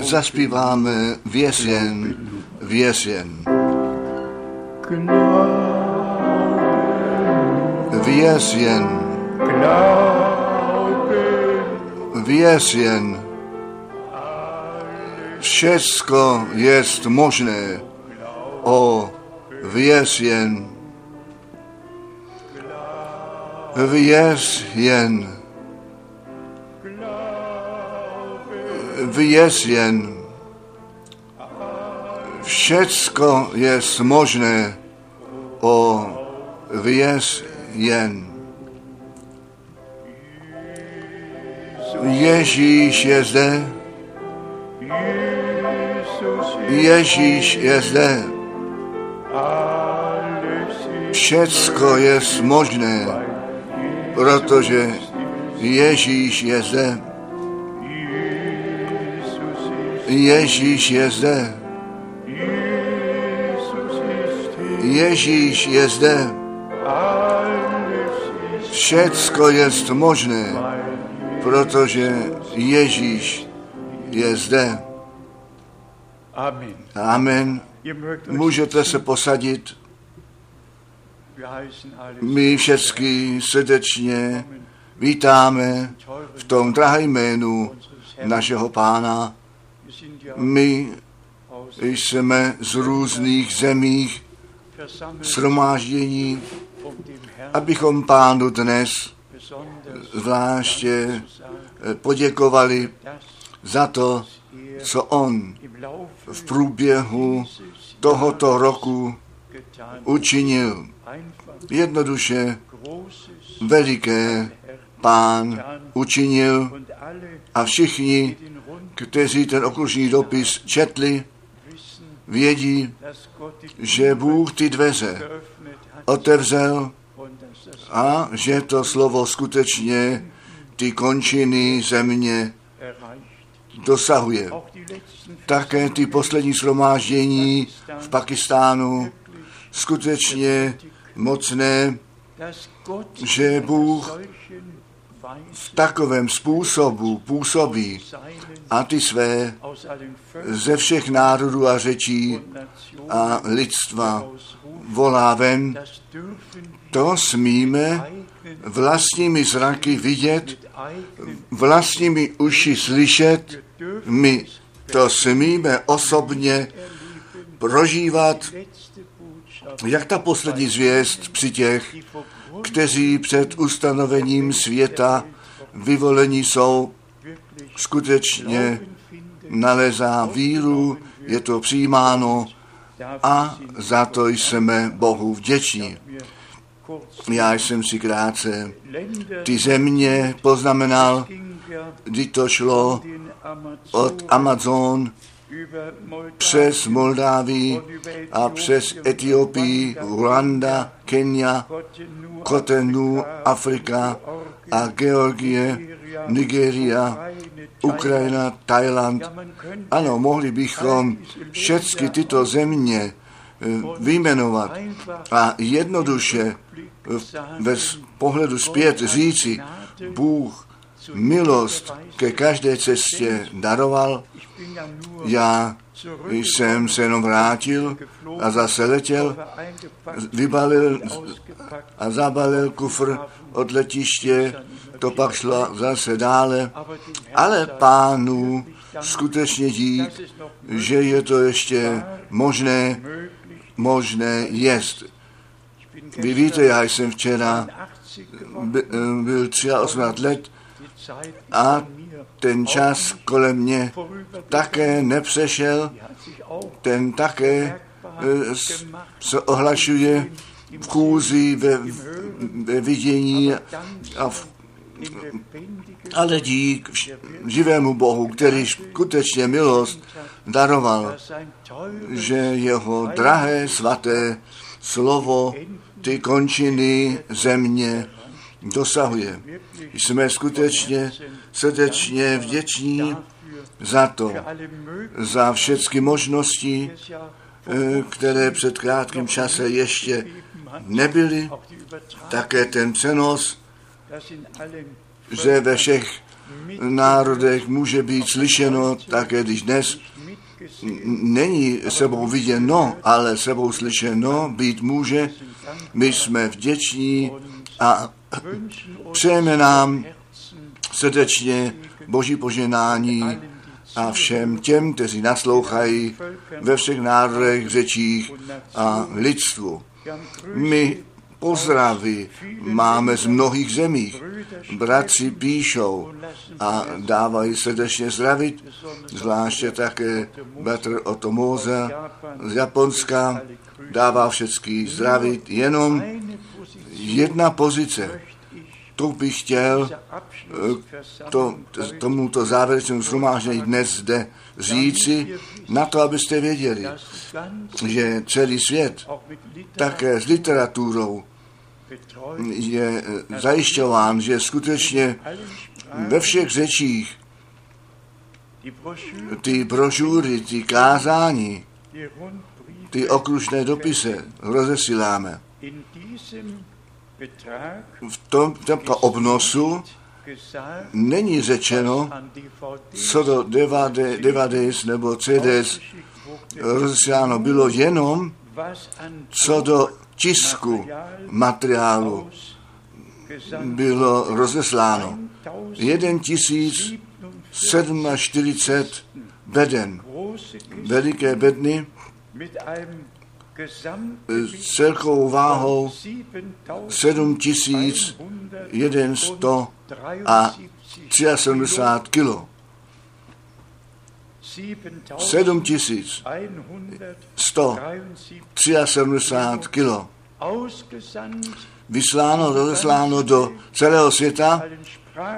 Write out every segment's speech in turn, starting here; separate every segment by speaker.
Speaker 1: zaspíváme věřen, věřen. Věřen, věřen. Všecko jest možné. O, věřen. Věř jen. Věř jen. Všecko je možné. O, věř jen. Ježíš je zde. Ježíš je zde. Všecko je možné, protože Ježíš je zde. Ježíš je zde. Ježíš je zde. Všecko je možné, protože Ježíš je zde. Amen. Můžete se posadit. My všechny srdečně vítáme v tom drahém jménu našeho pána. My jsme z různých zemích shromáždění, abychom pánu dnes zvláště poděkovali za to, co on v průběhu tohoto roku učinil. Jednoduše veliké pán učinil a všichni, kteří ten okružní dopis četli, vědí, že Bůh ty dveře otevřel a že to slovo skutečně ty končiny země dosahuje. Také ty poslední shromáždění v Pakistánu skutečně mocné, že Bůh v takovém způsobu působí a ty své ze všech národů a řečí a lidstva volá ven. To smíme vlastními zraky vidět, vlastními uši slyšet, my to smíme osobně prožívat, jak ta poslední zvěst při těch, kteří před ustanovením světa vyvolení jsou, skutečně nalezá víru, je to přijímáno a za to jsme Bohu vděční. Já jsem si krátce ty země poznamenal, kdy to šlo od Amazon přes Moldávii a přes Etiopii, Rwanda, Kenia, Kotenu, Afrika a Georgie, Nigeria, Ukrajina, Thailand. Ano, mohli bychom všechny tyto země vyjmenovat a jednoduše ve pohledu zpět říci, Bůh milost ke každé cestě daroval. Já jsem se jenom vrátil a zase letěl, vybalil a zabalil kufr od letiště, to pak šlo zase dále, ale pánu skutečně dík, že je to ještě možné, možné jest. Vy víte, já jsem včera byl 83 let a ten čas kolem mě také nepřešel, ten také se ohlašuje v chůzi, ve, ve vidění a v, ale dík živému Bohu, který skutečně milost daroval, že jeho drahé svaté slovo ty končiny země dosahuje. Jsme skutečně srdečně vděční za to, za všechny možnosti, které před krátkým čase ještě nebyly, také ten přenos, že ve všech národech může být slyšeno také, když dnes není sebou viděno, ale sebou slyšeno být může. My jsme vděční a přejeme nám srdečně Boží poženání a všem těm, kteří naslouchají ve všech národech, řečích a lidstvu. My pozdravy máme z mnohých zemích. Bratři píšou a dávají srdečně zdravit, zvláště také bratr Otomoza z Japonska dává všechny zdravit, jenom jedna pozice. To bych chtěl eh, to, tomuto závěrečnému zhromáždění dnes zde říci, na to, abyste věděli, že celý svět také s literaturou je eh, zajišťován, že skutečně ve všech řečích ty brožury, ty kázání, ty okružné dopisy rozesíláme. V tom, tomto obnosu není řečeno, co do DVDs nebo CDs rozesíláno bylo jenom, co do tisku materiálu bylo rozesláno. 1047 beden, veliké bedny, s celkovou váhou 7100 a 73 kilo. 7173 kilo. Vysláno, rozesláno do celého světa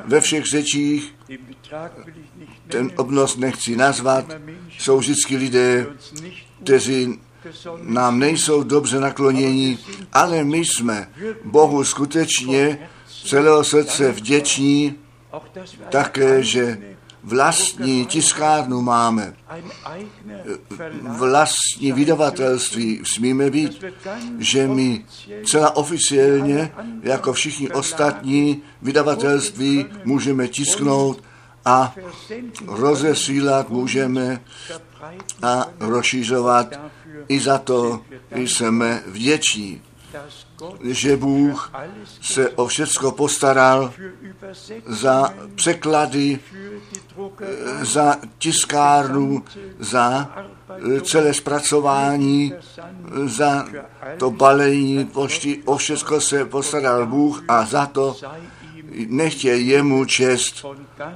Speaker 1: ve všech řečích. Ten obnos nechci nazvat. Jsou vždycky lidé, kteří nám nejsou dobře naklonění, ale my jsme Bohu skutečně celého srdce vděční také, že vlastní tiskárnu máme, vlastní vydavatelství smíme být, že my celá oficiálně, jako všichni ostatní vydavatelství, můžeme tisknout a rozesílat můžeme a rozšířovat. I za to jsme vděční že Bůh se o všecko postaral za překlady, za tiskárnu, za celé zpracování, za to balení pošty, o všecko se postaral Bůh a za to nechtě jemu čest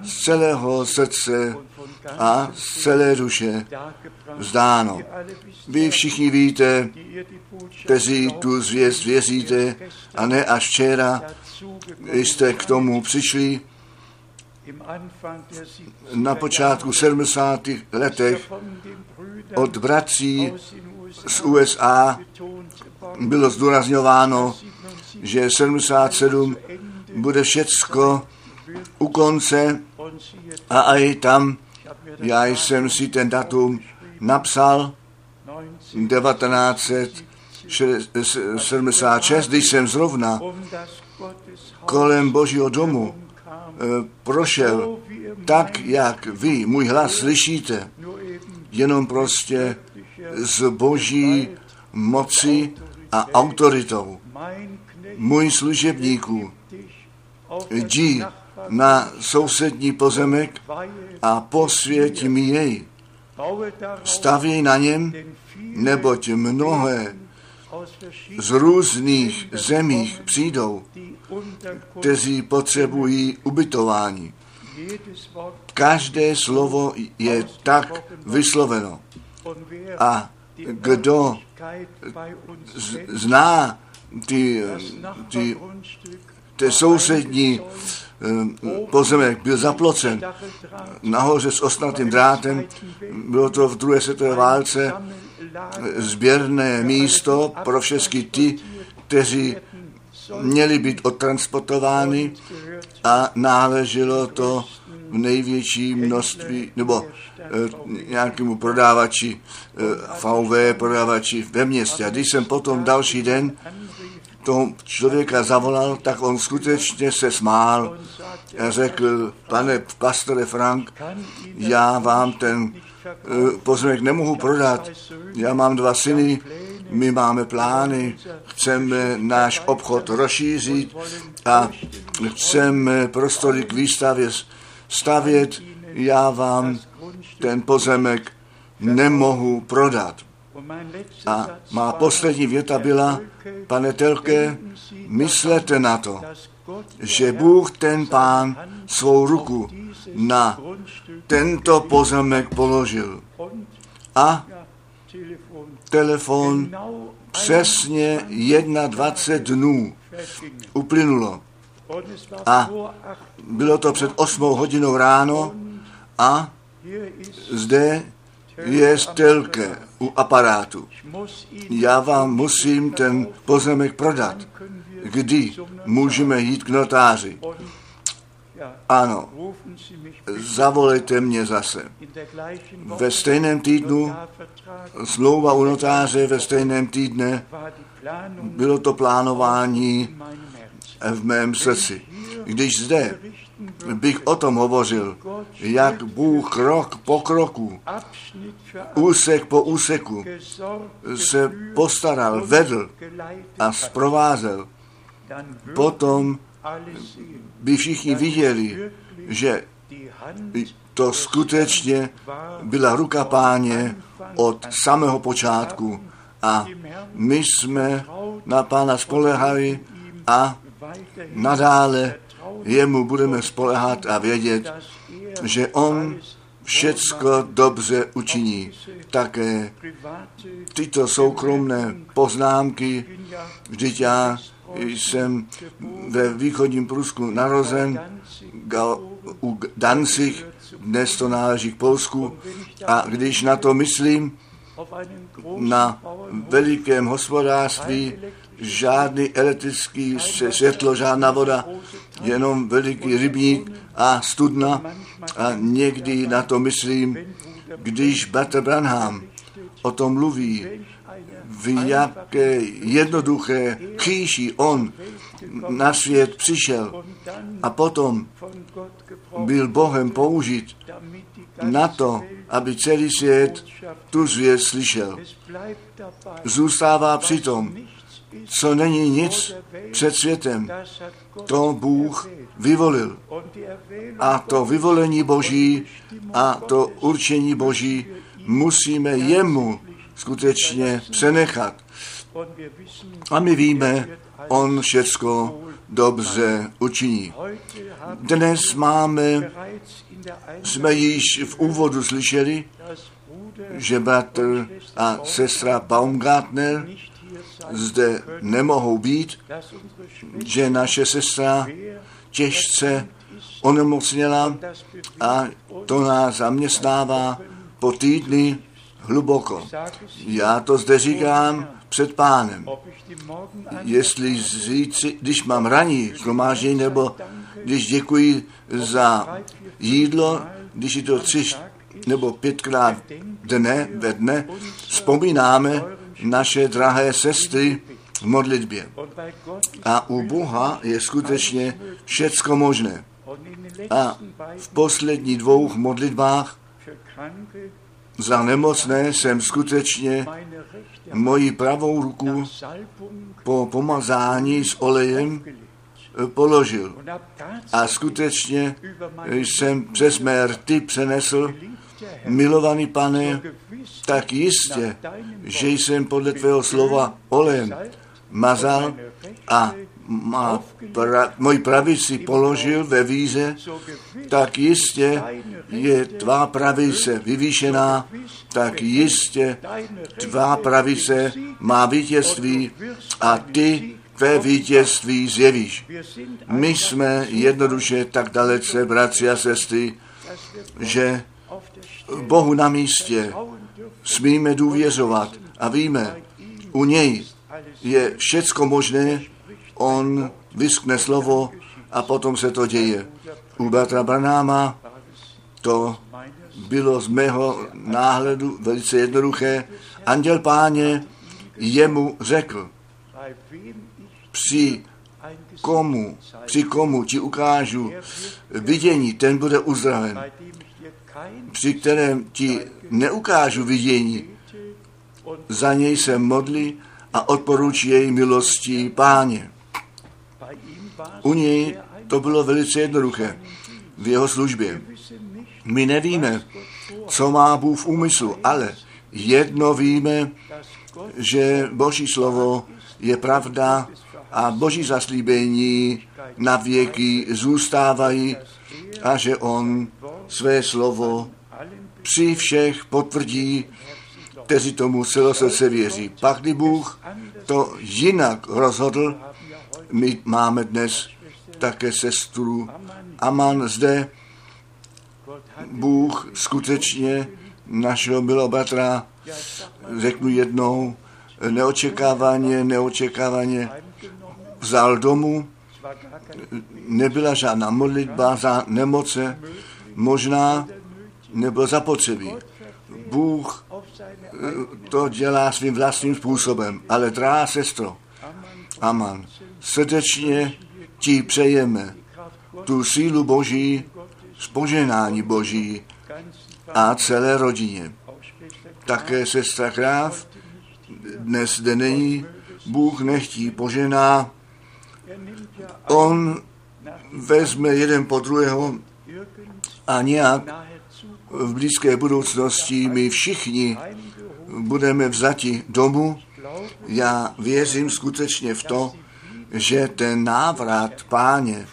Speaker 1: z celého srdce a z celé duše vzdáno. Vy všichni víte, kteří tu zvěst věříte a ne až včera jste k tomu přišli na počátku 70. letech od bratří z USA bylo zdůrazňováno, že 77 bude všecko u konce a i tam já jsem si ten datum napsal 1976, když jsem zrovna kolem Božího domu eh, prošel tak, jak vy můj hlas slyšíte, jenom prostě z boží moci a autoritou. Můj služebníků, jdi na sousední pozemek a posvěť mi jej. Stavěj na něm, neboť mnohé z různých zemích přijdou, kteří potřebují ubytování. Každé slovo je tak vysloveno. A kdo zná ty, ty, ty sousední pozemek byl zaplocen nahoře s ostnatým drátem. Bylo to v druhé světové válce sběrné místo pro všechny ty, kteří měli být odtransportovány a náleželo to v největší množství, nebo e, nějakému prodávači, e, VV prodávači ve městě. A když jsem potom další den toho člověka zavolal, tak on skutečně se smál a řekl, pane pastore Frank, já vám ten eh, pozemek nemohu prodat. Já mám dva syny, my máme plány, chceme náš obchod rozšířit a chceme prostory k výstavě stavět. Já vám ten pozemek nemohu prodat. A má poslední věta byla, pane Telke, myslete na to, že Bůh ten pán svou ruku na tento pozemek položil. A telefon přesně 21 dnů uplynulo. A bylo to před 8 hodinou ráno a zde je stelke u aparátu. Já vám musím ten pozemek prodat. Kdy můžeme jít k notáři? Ano, zavolejte mě zase. Ve stejném týdnu, smlouva u notáře ve stejném týdne, bylo to plánování v mém srdci. Když zde bych o tom hovořil, jak Bůh krok po kroku, úsek po úseku se postaral, vedl a zprovázel, potom by všichni viděli, že to skutečně byla ruka páně od samého počátku a my jsme na pána spolehali a nadále jemu budeme spolehat a vědět, že on všecko dobře učiní. Také tyto soukromné poznámky, vždyť já jsem ve východním Prusku narozen, u Danzig, dnes to náleží k Polsku, a když na to myslím, na velikém hospodářství, žádný elektrický světlo, žádná voda, jenom veliký rybník a studna. A někdy na to myslím, když Bater Branham o tom mluví, v jaké jednoduché kříži on na svět přišel a potom byl Bohem použit na to, aby celý svět tu zvěst slyšel. Zůstává přitom, co není nic před světem. To Bůh vyvolil. A to vyvolení Boží a to určení Boží musíme jemu skutečně přenechat. A my víme, on všecko dobře učiní. Dnes máme, jsme již v úvodu slyšeli, že bratr a sestra Baumgartner zde nemohou být, že naše sestra těžce onemocněla a to nás zaměstnává po týdny hluboko. Já to zde říkám před pánem. Jestli říci, když mám raní shromáždění, nebo když děkuji za jídlo, když je to tři nebo pětkrát dne ve dne, vzpomínáme naše drahé sestry v modlitbě. A u Boha je skutečně všecko možné. A v posledních dvou modlitbách za nemocné jsem skutečně moji pravou ruku po pomazání s olejem položil. A skutečně jsem přes mé rty přenesl, milovaný pane, tak jistě, že jsem podle tvého slova olejem mazal a má pra, můj pravici položil ve víze, tak jistě je tvá pravice vyvýšená, tak jistě tvá pravice má vítězství a ty tvé vítězství zjevíš. My jsme jednoduše tak dalece, bratři a sestry, že Bohu na místě smíme důvěřovat a víme, u něj je všecko možné, on vyskne slovo a potom se to děje. U bratra Branáma to bylo z mého náhledu velice jednoduché. Anděl páně jemu řekl, při komu, při komu ti ukážu vidění, ten bude uzdraven. Při kterém ti neukážu vidění, za něj se modlí a odporučí jej milostí páně. U něj to bylo velice jednoduché v jeho službě. My nevíme, co má Bůh v úmyslu, ale jedno víme, že Boží slovo je pravda a Boží zaslíbení na věky zůstávají a že On své slovo při všech potvrdí, kteří tomu srdce věří. Pak, kdy Bůh to jinak rozhodl, my máme dnes také sestru Aman zde. Bůh skutečně našeho bylo bratra, řeknu jednou, neočekávaně, neočekávaně vzal domů. Nebyla žádná modlitba za nemoce, možná nebylo zapotřebí. Bůh eh, to dělá svým vlastním způsobem, ale drahá sestro, Aman, srdečně ti přejeme tu sílu Boží, spoženání Boží a celé rodině. Také sestra Kráv dnes zde není, Bůh nechtí požená, On vezme jeden po druhého a nějak v blízké budoucnosti my všichni budeme vzati domů. Já věřím skutečně v to, že ten návrat páně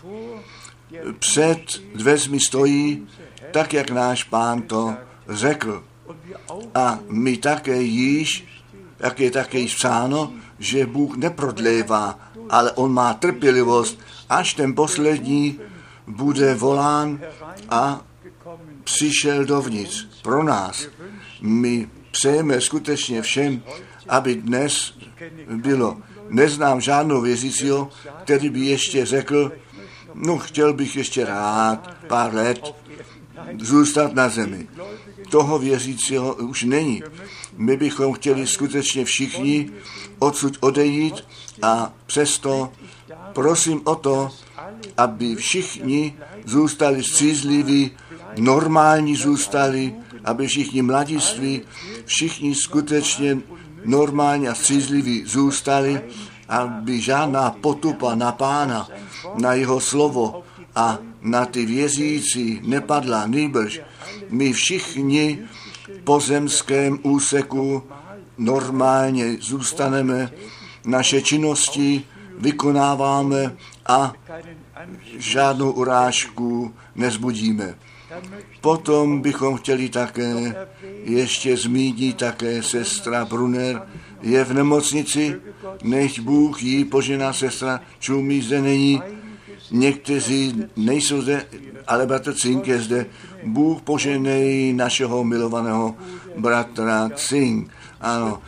Speaker 1: před dveřmi stojí, tak jak náš pán to řekl. A my také již, jak je také již psáno, že Bůh neprodlévá, ale on má trpělivost, až ten poslední bude volán a přišel dovnitř pro nás. My přejeme skutečně všem, aby dnes bylo. Neznám žádnou věřícího, který by ještě řekl, no chtěl bych ještě rád pár let zůstat na zemi. Toho věřícího už není. My bychom chtěli skutečně všichni odsud odejít a přesto prosím o to, aby všichni zůstali střízliví, normální zůstali, aby všichni mladiství, všichni skutečně normálně a střízliví zůstali, aby žádná potupa na pána, na jeho slovo a na ty věřící nepadla nýbrž. My všichni po zemském úseku normálně zůstaneme, naše činnosti vykonáváme a žádnou urážku nezbudíme. Potom bychom chtěli také ještě zmínit také sestra Brunner je v nemocnici, nech Bůh jí požená sestra Čumí zde není, někteří nejsou zde, ale bratr Cink je zde. Bůh poženej našeho milovaného bratra Cink. Ano,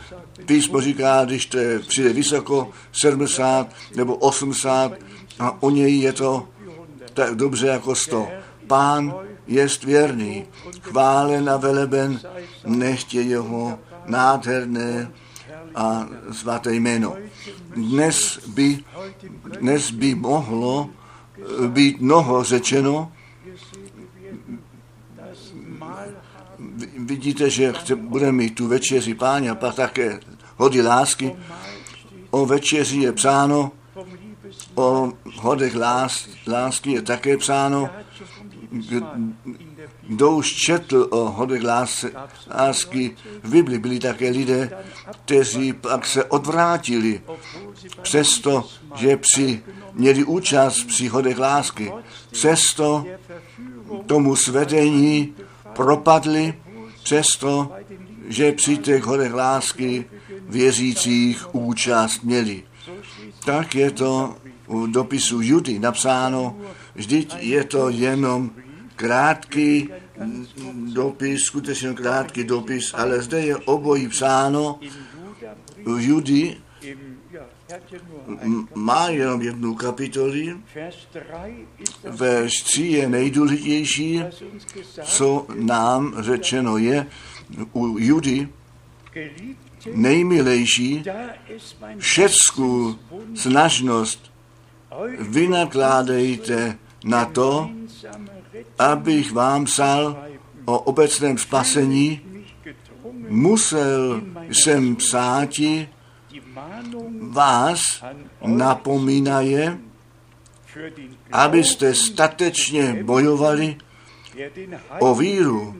Speaker 1: písmo říká, když to je, přijde vysoko, 70 nebo 80, a o něj je to tak dobře jako 100. Pán jest věrný, chválen a veleben, nechtě jeho nádherné a svaté jméno. Dnes by, dnes by mohlo být mnoho řečeno. Vidíte, že chce, budeme mít tu večeři páně a pak také hody lásky. O večeři je psáno, o hodech lás, lásky je také psáno, kdo už četl o hodech lásky v Bibli, byli také lidé, kteří pak se odvrátili, přesto, že při, měli účast při hodech lásky, přesto tomu svedení propadli, přesto, že při těch hodech lásky věřících účast měli. Tak je to u dopisu Judy napsáno, vždyť je to jenom krátký dopis, skutečně krátký dopis, ale zde je obojí psáno. Judy má jenom jednu kapitoli. Verš 3 je nejdůležitější, co nám řečeno je u Judy nejmilejší všecku snažnost vynakládejte na to, abych vám psal o obecném spasení, musel jsem psáti. Vás napomínaje, abyste statečně bojovali o víru,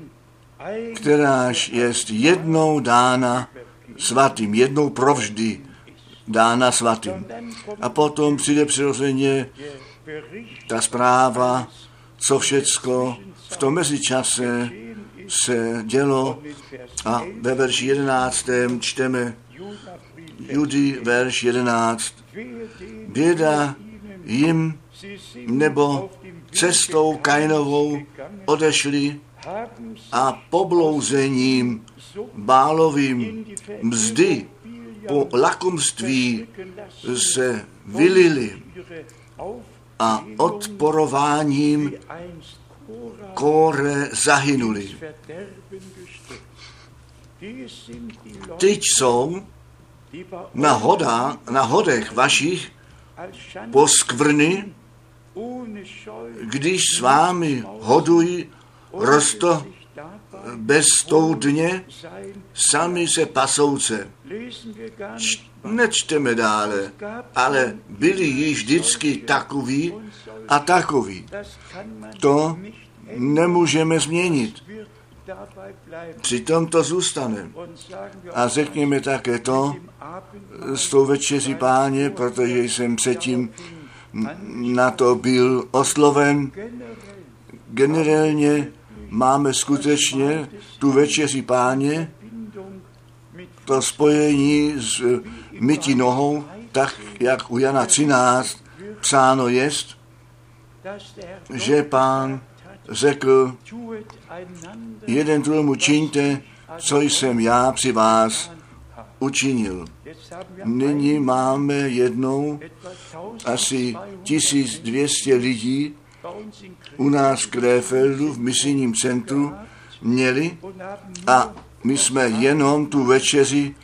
Speaker 1: kteráž je jednou dána svatým, jednou provždy dána svatým. A potom přijde přirozeně ta zpráva, co všecko v tom mezičase se dělo a ve verši 11. čteme Judy, verš 11. Běda jim nebo cestou Kainovou odešli a poblouzením bálovým mzdy po lakomství se vylili a odporováním kóre zahynuli. Teď jsou na, hoda, na hodech vašich poskvrny, když s vámi hodují rosto bezstoudně, sami se pasouce. Nečteme dále, ale byli již vždycky takový a takový. To nemůžeme změnit. Přitom to zůstane. A řekněme také to s tou večeří páně, protože jsem předtím na to byl osloven. Generálně máme skutečně tu večeří páně, to spojení s mytí nohou, tak jak u Jana 13 psáno jest, že pán řekl, jeden druhému čiňte, co jsem já při vás učinil. Nyní máme jednou asi 1200 lidí u nás v Krefeldu v misijním centru měli a my jsme jenom tu večeři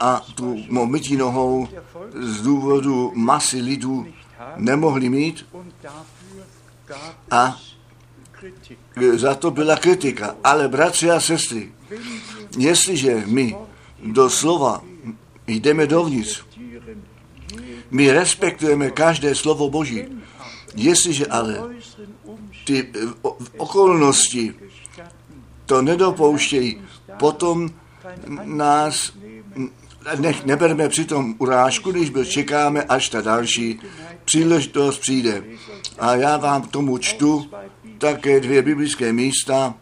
Speaker 1: a tu mytí nohou z důvodu masy lidů nemohli mít a za to byla kritika. Ale bratři a sestry, jestliže my do slova jdeme dovnitř, my respektujeme každé slovo Boží. Jestliže ale ty okolnosti to nedopouštějí, potom nás nech, neberme přitom urážku, když byl čekáme, až ta další příležitost přijde. A já vám k tomu čtu také dvě biblické místa,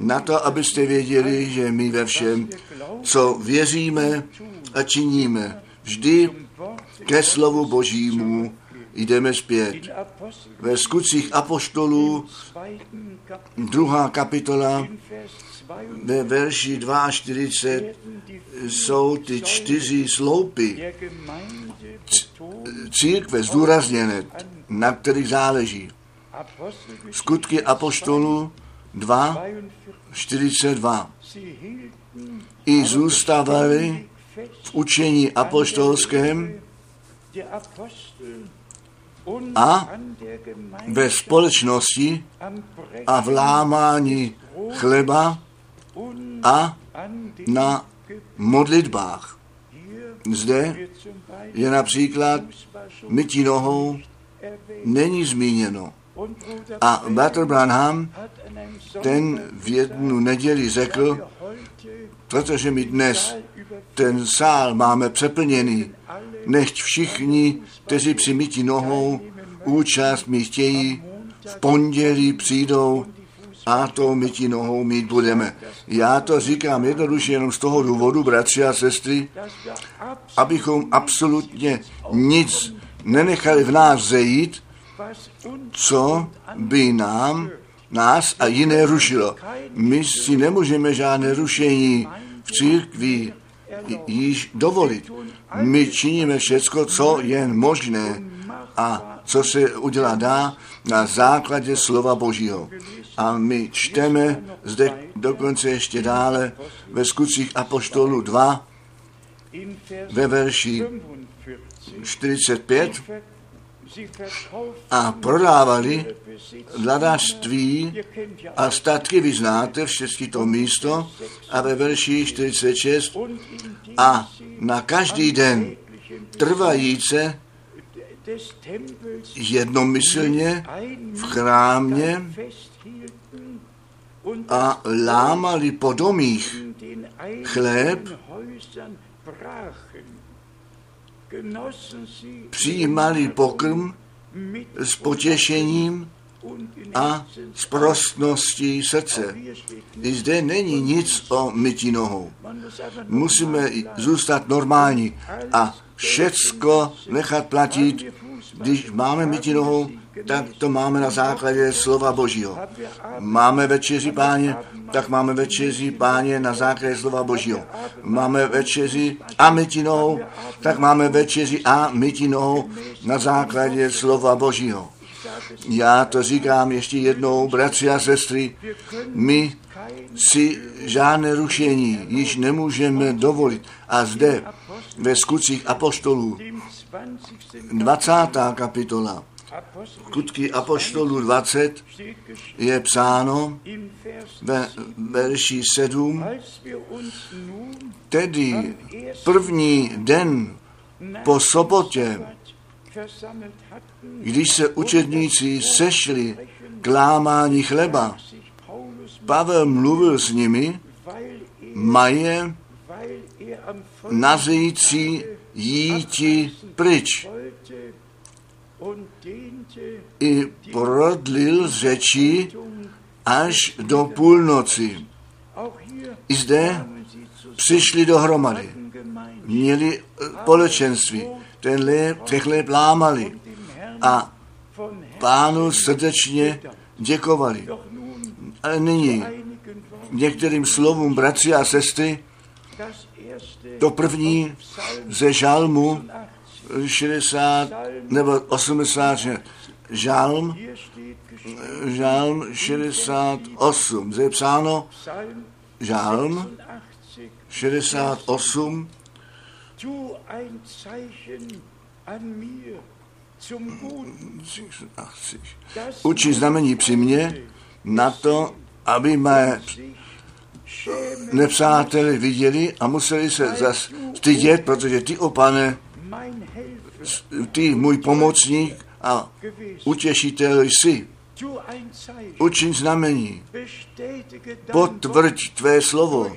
Speaker 1: na to, abyste věděli, že my ve všem, co věříme a činíme, vždy ke slovu Božímu jdeme zpět. Ve skutcích apoštolů, druhá kapitola, ve verši 42 jsou ty čtyři sloupy církve zdůrazněné, na kterých záleží. Skutky apoštolů 2, 42. I zůstávali v učení apoštolském a ve společnosti a v lámání chleba a na modlitbách. Zde je například mytí nohou není zmíněno. A Bratr Branham ten v jednu neděli řekl, protože my dnes ten sál máme přeplněný, nechť všichni, kteří při mytí nohou účast mi chtějí, v pondělí přijdou a to mytí nohou mít budeme. Já to říkám jednoduše jenom z toho důvodu, bratři a sestry, abychom absolutně nic nenechali v nás zejít, co by nám, nás a jiné rušilo. My si nemůžeme žádné rušení v církvi již dovolit. My činíme všecko, co je možné a co se udělá dá na základě slova Božího. A my čteme zde dokonce ještě dále ve skutcích Apoštolu 2, ve verši 45, a prodávali vladařství a statky, vy znáte všechny to místo, a ve verši 46 a na každý den trvajíce jednomyslně v chrámě a lámali po domích chléb, přijímali pokrm s potěšením a s prostností srdce. I zde není nic o mytí nohou. Musíme zůstat normální a všecko nechat platit, když máme mytí nohou, tak to máme na základě slova Božího. Máme večeři páně, tak máme večeři páně na základě slova Božího. Máme večeři a mytí nohou, tak máme večeři a mytí nohou na základě slova Božího. Já to říkám ještě jednou, bratři a sestry, my si žádné rušení již nemůžeme dovolit. A zde ve skutcích apoštolů 20. kapitola Skutky Apoštolů 20 je psáno ve verši 7, tedy první den po sobotě, když se učedníci sešli k lámání chleba, Pavel mluvil s nimi, maje nazící jíti pryč i prodlil řeči až do půlnoci. I zde přišli dohromady. Měli společenství. Ten léb, těch léb lámali a pánu srdečně děkovali. Ale nyní některým slovům bratři a sestry to první ze žalmu 60 nebo 80, žalm, žalm 68, zde je psáno žalm 68, Učí znamení při mně na to, aby mé nepřáteli viděli a museli se zas stydět, protože ty, o pane, ty můj pomocník a utěšitel jsi. Učiň znamení, potvrď tvé slovo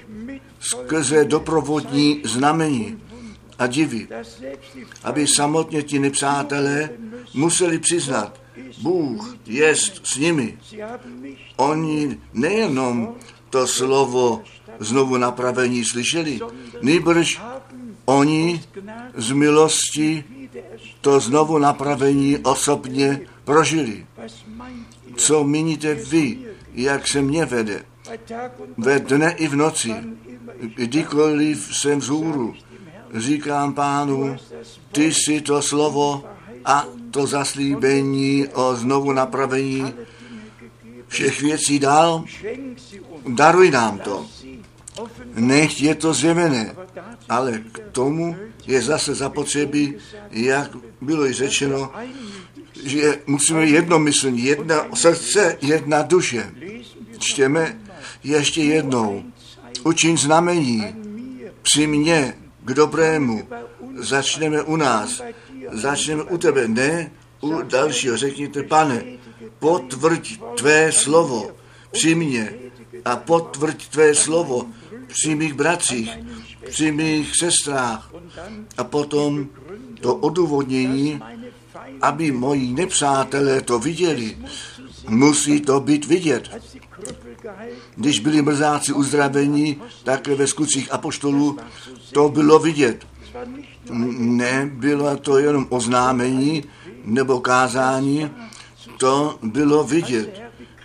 Speaker 1: skrze doprovodní znamení a divy, aby samotně ti nepřátelé museli přiznat, Bůh jest s nimi. Oni nejenom to slovo znovu napravení slyšeli, nejbrž oni z milosti to znovu napravení osobně prožili. Co míníte vy, jak se mě vede? Ve dne i v noci, kdykoliv jsem vzhůru, říkám pánu, ty si to slovo a to zaslíbení o znovu napravení všech věcí dal, daruj nám to. Nech je to zjevené, ale k tomu je zase zapotřebí, jak bylo i řečeno, že musíme jednomyslně, jedna srdce, jedna duše. Čtěme ještě jednou. Učin znamení při mně k dobrému. Začneme u nás. Začneme u tebe, ne u dalšího. Řekněte, pane, potvrď tvé slovo při mně a potvrď tvé slovo při mých bratřích, při mých sestrách a potom to odůvodnění, aby moji nepřátelé to viděli. Musí to být vidět. Když byli mrzáci uzdravení, tak ve skutcích apoštolů to bylo vidět. Nebylo to jenom oznámení nebo kázání, to bylo vidět.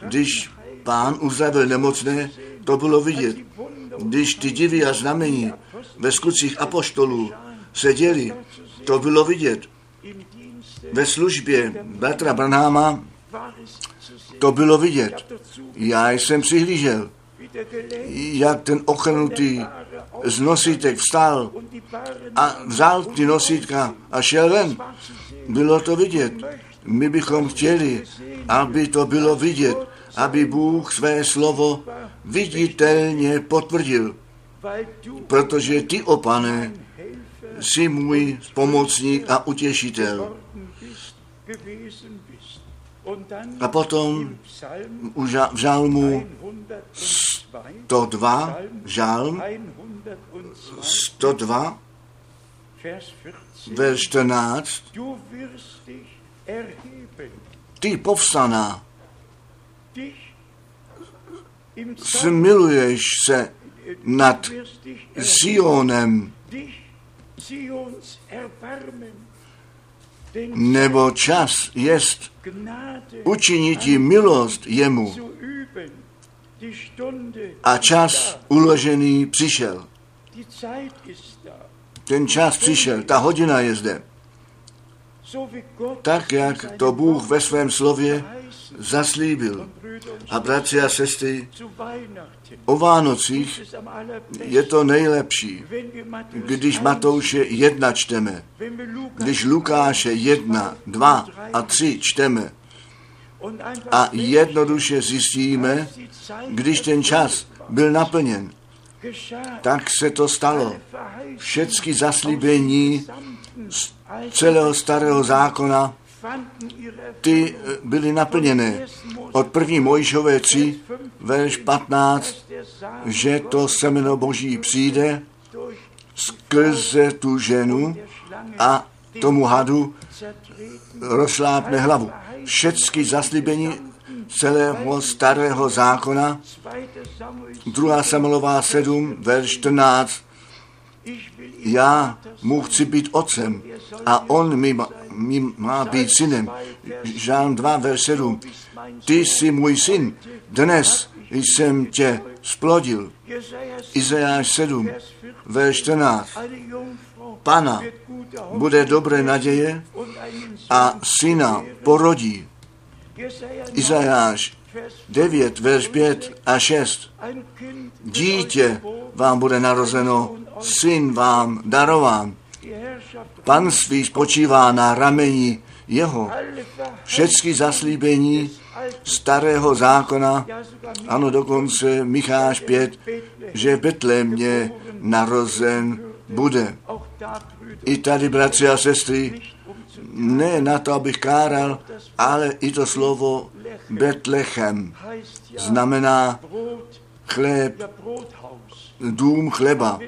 Speaker 1: Když pán uzdravil nemocné, to bylo vidět. Když ty divy a znamení ve skutcích apoštolů seděli, to bylo vidět. Ve službě bratra Branháma to bylo vidět. Já jsem přihlížel, jak ten ochrnutý z nosítek vstal a vzal ty nosítka a šel ven. bylo to vidět. My bychom chtěli, aby to bylo vidět, aby Bůh své slovo viditelně potvrdil, protože ty, o pane, jsi můj pomocník a utěšitel. A potom v žálmu 102, žálm 102, verš 14, ty povstaná, smiluješ se nad Sionem, nebo čas jest učinit milost jemu a čas uložený přišel. Ten čas přišel, ta hodina je zde. Tak, jak to Bůh ve svém slově zaslíbil. A bratři a sestry, o Vánocích je to nejlepší, když Matouše jedna čteme, když Lukáše jedna, dva a tři čteme a jednoduše zjistíme, když ten čas byl naplněn, tak se to stalo. Všechny zaslíbení z celého starého zákona ty eh, byly naplněné. Od první Mojžové 3, verš 15, že to semeno Boží přijde skrze tu ženu a tomu hadu rozšlápne hlavu. Všechny zaslíbení celého starého zákona, 2. Samuelová 7, verš 14, já mu chci být otcem a on mi má, mi má být synem. Žán 2, verš 7. Ty jsi můj syn, dnes jsem tě splodil. Izajáš 7, verš 14. Pana bude dobré naděje a syna porodí. Izajáš 9, verš 5 a 6. Dítě vám bude narozeno, syn vám darován. Panství spočívá na rameni jeho. Všechny zaslíbení starého zákona, ano dokonce Micháš 5, že Betlémě narozen bude. I tady, bratři a sestry, ne na to, abych káral, ale i to slovo Betlechem znamená chléb, dům chleba.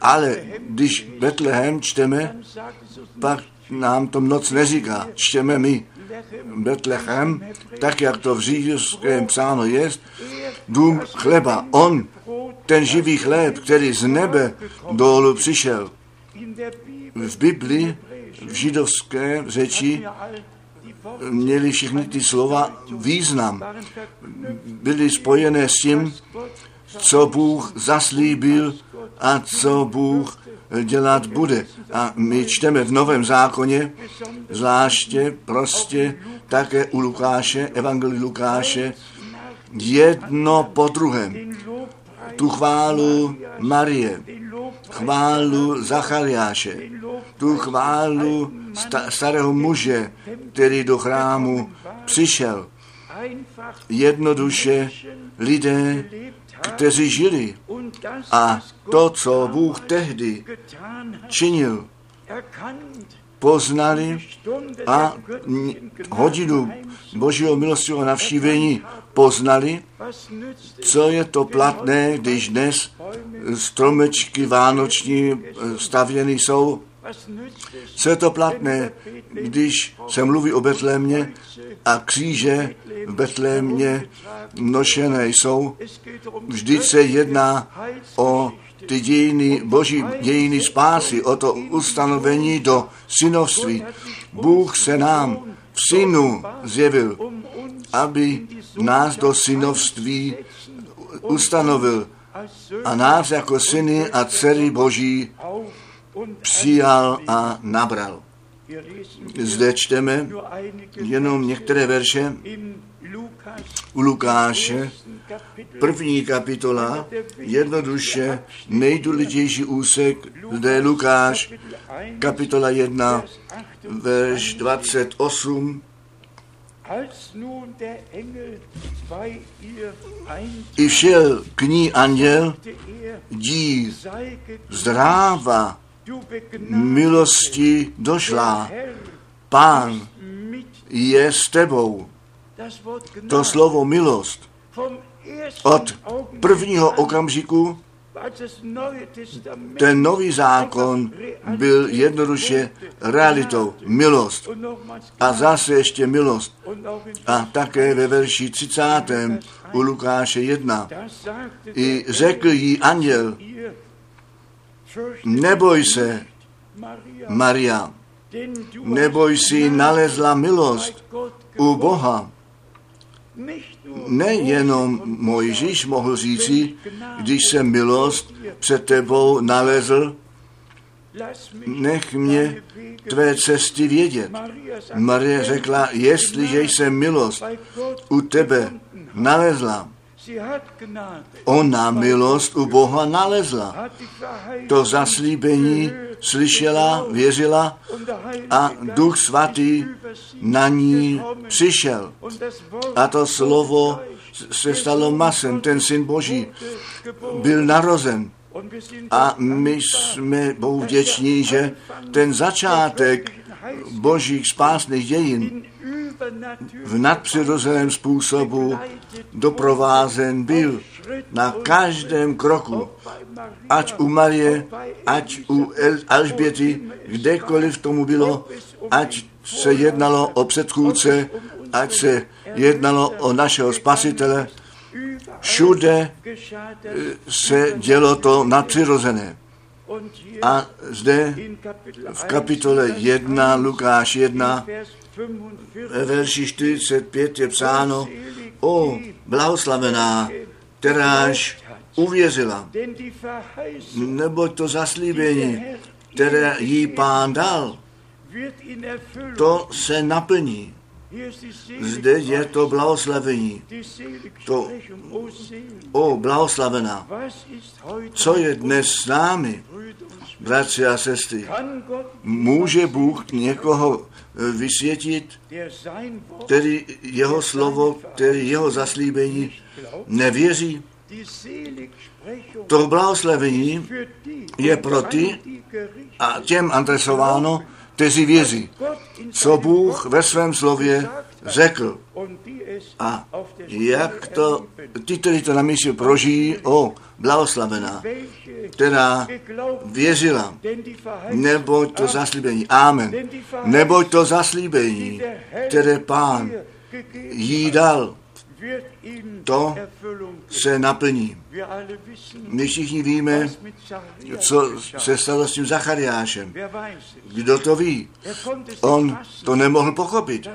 Speaker 1: Ale když Betlehem čteme, pak nám to moc neříká. Čteme my Betlechem, tak jak to v řídovském psáno je, dům chleba. On, ten živý chléb, který z nebe dolů přišel. V Biblii, v židovské řeči, měli všechny ty slova význam. Byly spojené s tím, co Bůh zaslíbil a co Bůh dělat bude. A my čteme v Novém zákoně, zvláště prostě také u Lukáše, Evangelii Lukáše, jedno po druhém. Tu chválu Marie, chválu Zachariáše, tu chválu sta- starého muže, který do chrámu přišel. Jednoduše lidé, kteří žili a to, co Bůh tehdy činil, poznali a hodinu Božího milostivého navštívení poznali, co je to platné, když dnes stromečky vánoční stavěny jsou. Co je to platné, když se mluví o Betlémě a kříže v Betlémě nošené jsou. Vždyť se jedná o ty dějiny, boží dějiny spásy, o to ustanovení do synovství. Bůh se nám v synu zjevil, aby nás do synovství ustanovil a nás jako syny a dcery boží přijal a nabral. Zde čteme jenom některé verše u Lukáše, první kapitola, jednoduše nejdůležitější úsek, zde je Lukáš, kapitola 1, verš 28. I šel k ní anděl, dí zdráva, milosti došla, pán je s tebou. To slovo milost od prvního okamžiku ten nový zákon byl jednoduše realitou. Milost. A zase ještě milost. A také ve verši 30. u Lukáše 1. I řekl jí anděl, neboj se, Maria, neboj si nalezla milost u Boha. Nejenom Mojžíš mohl říci, když jsem milost před tebou nalezl, nech mě tvé cesty vědět. Marie řekla, jestliže jsem milost u tebe nalezla, ona milost u Boha nalezla. To zaslíbení slyšela, věřila a Duch Svatý na ní přišel. A to slovo se stalo masem, ten syn Boží byl narozen. A my jsme Bohu vděční, že ten začátek božích spásných dějin v nadpřirozeném způsobu doprovázen byl na každém kroku, ať u Marie, ať u Alžběty, kdekoliv tomu bylo, ať se jednalo o předchůdce, ať se jednalo o našeho spasitele, všude se dělo to nadpřirozené. A zde v kapitole 1, Lukáš 1, ve verši 45 je psáno, o blahoslavená, kteráž uvěřila, nebo to zaslíbení, které jí pán dal, to se naplní. Zde je to blahoslavení. To, o, blahoslavená. Co je dnes s námi, bratři a sestry? Může Bůh někoho eh, vysvětit, který jeho slovo, který jeho zaslíbení nevěří? To blahoslavení je pro ty a těm adresováno, kteří věří, co Bůh ve svém slově řekl. A jak to, ty, kteří to na místě prožijí, o, blahoslavená, která věřila, neboť to zaslíbení, amen, neboť to zaslíbení, které pán jí dal, to se naplní. My všichni víme, co se stalo s tím Zachariášem. Kdo to ví? On to nemohl pochopit.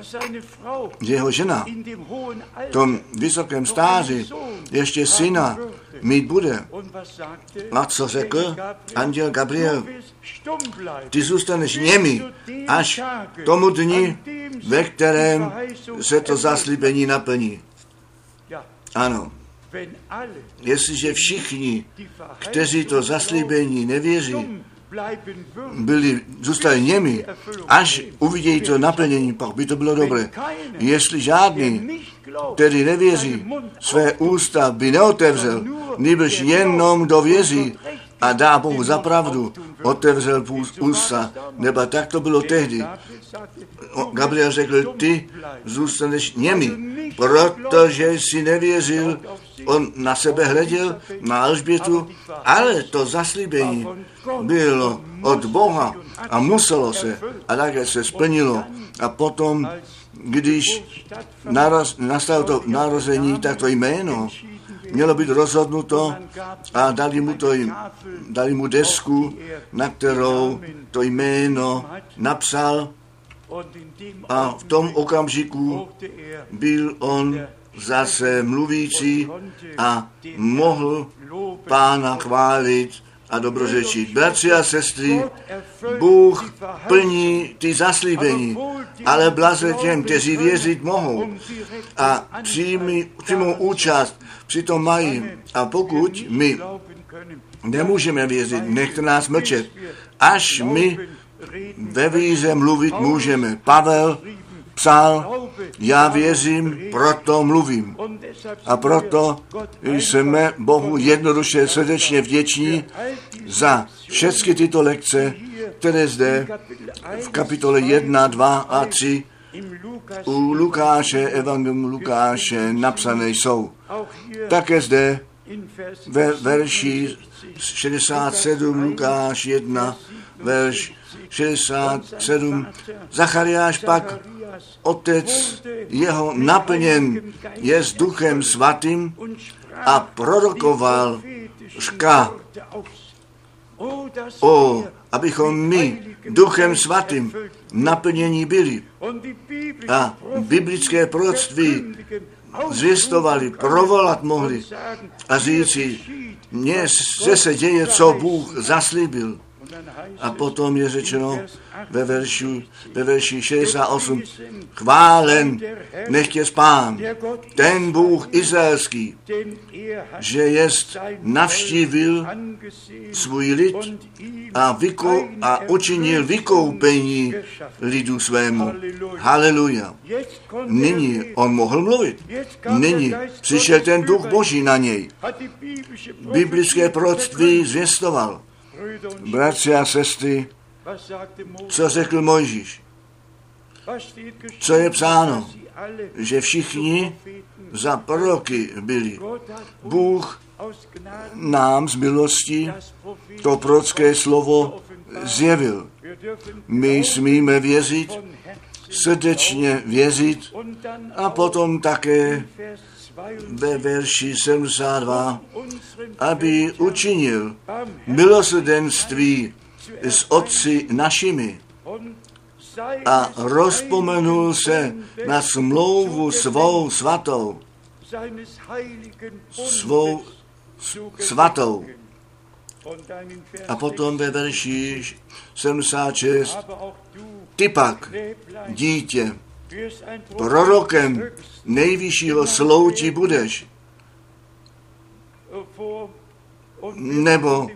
Speaker 1: Jeho žena v tom vysokém stáři ještě syna mít bude. A co řekl anděl Gabriel? Ty zůstaneš němi až tomu dni, ve kterém se to zaslíbení naplní. Ano, jestliže všichni, kteří to zaslíbení nevěří, byli, zůstali němi, až uvidějí to naplnění, pak by to bylo dobré. Jestli žádný, který nevěří, své ústa by neotevřel, nebož jenom kdo věří a dá Bohu za pravdu, otevřel ústa, nebo tak to bylo tehdy. Gabriel řekl, ty zůstaneš němi, protože jsi nevěřil, on na sebe hleděl, na Alžbětu, ale to zaslíbení bylo od Boha a muselo se, a také se splnilo. A potom, když naraz, nastalo to narození, tak to jméno mělo být rozhodnuto a dali mu, to, dali mu desku, na kterou to jméno napsal a v tom okamžiku byl on zase mluvící a mohl pána chválit a dobrořečí. Bratři a sestry, Bůh plní ty zaslíbení, ale blaze těm, kteří věřit mohou a přijmi, přijmou účast, přitom mají. A pokud my nemůžeme věřit, nechte nás mlčet, až my ve víře mluvit můžeme. Pavel psal, já věřím, proto mluvím. A proto jsme Bohu jednoduše srdečně vděční za všechny tyto lekce, které zde v kapitole 1, 2 a 3 u Lukáše, Evangelium Lukáše napsané jsou. Také zde ve verši 67 Lukáš 1, verš 67. Zachariáš pak, otec jeho naplněn je s duchem svatým a prorokoval ška. O, abychom my duchem svatým naplnění byli a biblické proroctví zvěstovali, provolat mohli a říci, mně se děje, co Bůh zaslíbil. A potom je řečeno ve verši, ve verši 68, chválen nechtě spán, ten Bůh izraelský, že jest navštívil svůj lid a, vyko, a učinil vykoupení lidu svému. Haleluja. Nyní on mohl mluvit. Nyní přišel ten duch Boží na něj. Biblické proroctví zvěstoval. Bratři a sestry, co řekl Mojžíš? Co je psáno? Že všichni za proroky byli. Bůh nám z milosti to prorocké slovo zjevil. My smíme věřit, srdečně věřit a potom také ve verši 72, aby učinil milosrdenství s otci našimi a rozpomenul se na smlouvu svou svatou, svou svatou. A potom ve verši 76, ty pak, dítě, prorokem nejvyššího slouti budeš. Nebo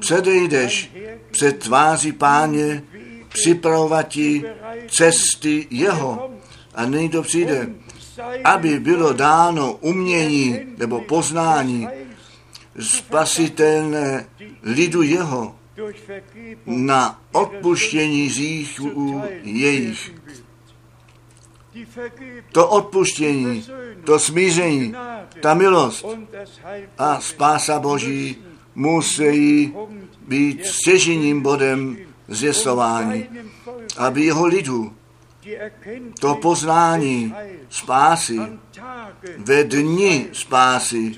Speaker 1: předejdeš před tváří páně připravovat ti cesty jeho. A to přijde, aby bylo dáno umění nebo poznání spasitelné lidu jeho na odpuštění říchů jejich to odpuštění, to smíření, ta milost a spása Boží musí být stěžením bodem zvěstování, aby jeho lidu to poznání spásy ve dni spásy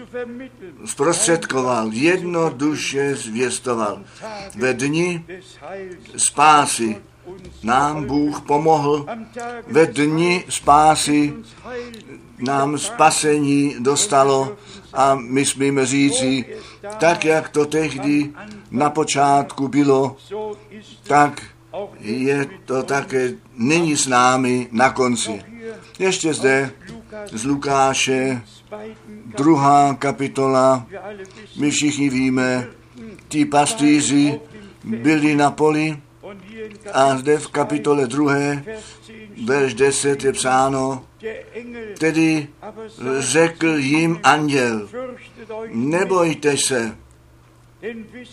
Speaker 1: zprostředkoval, jednoduše zvěstoval. Ve dni spásy nám Bůh pomohl ve dni spásy, nám spasení dostalo a my smíme říci, tak jak to tehdy na počátku bylo, tak je to také nyní s námi na konci. Ještě zde z Lukáše, druhá kapitola, my všichni víme, ti pastýři byli na poli a zde v kapitole 2, verš 10 je psáno, tedy řekl jim anděl, nebojte se,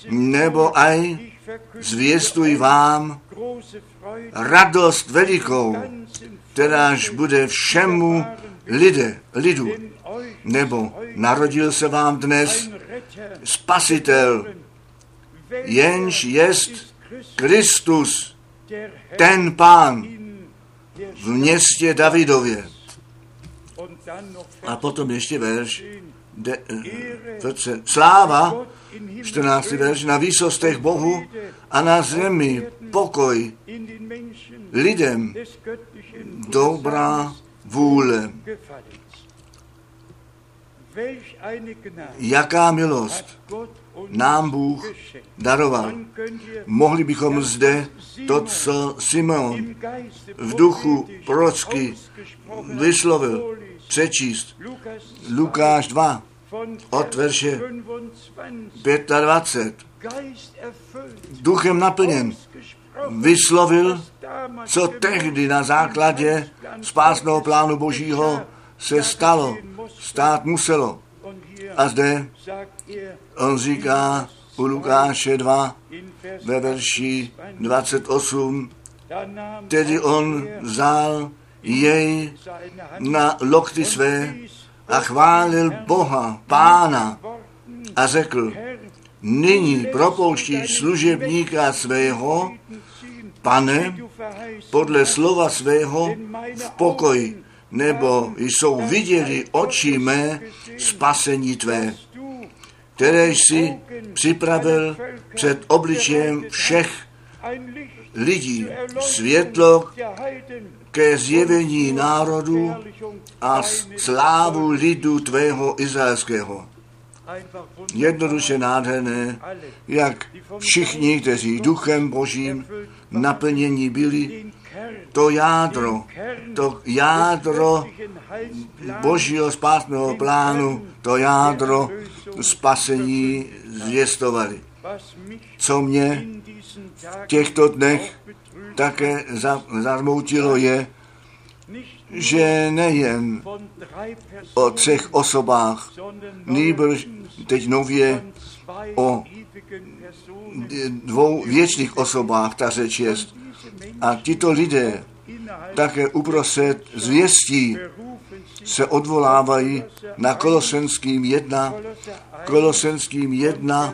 Speaker 1: nebo aj zvěstuj vám radost velikou, kteráž bude všemu lide, lidu, nebo narodil se vám dnes spasitel, jenž jest Kristus, ten pán v městě Davidově. A potom ještě verš, de, uh, sláva, 14. verš, na výsostech Bohu a na zemi pokoj lidem dobrá vůle. Jaká milost nám Bůh daroval. Mohli bychom zde to, co Simon v duchu prorocky vyslovil, přečíst. Lukáš 2, od verše 25. Duchem naplněn vyslovil, co tehdy na základě spásného plánu Božího se stalo, stát muselo. A zde on říká u Lukáše 2 ve verši 28, tedy on vzal jej na lokty své a chválil Boha, Pána a řekl, nyní propouštíš služebníka svého, pane, podle slova svého v pokoji, nebo jsou viděli oči mé spasení tvé, které jsi připravil před obličejem všech lidí, světlo ke zjevení národu a slávu lidu tvého izraelského. Jednoduše nádherné, jak všichni, kteří duchem božím naplnění byli, to jádro, to jádro božího spásného plánu, to jádro spasení zvěstovali. Co mě v těchto dnech také zarmoutilo je, že nejen o třech osobách, nýbrž teď nově o dvou věčných osobách ta řeč je. A tito lidé také uprostřed zvěstí se odvolávají na Kolosenským 1, Kolosenským 1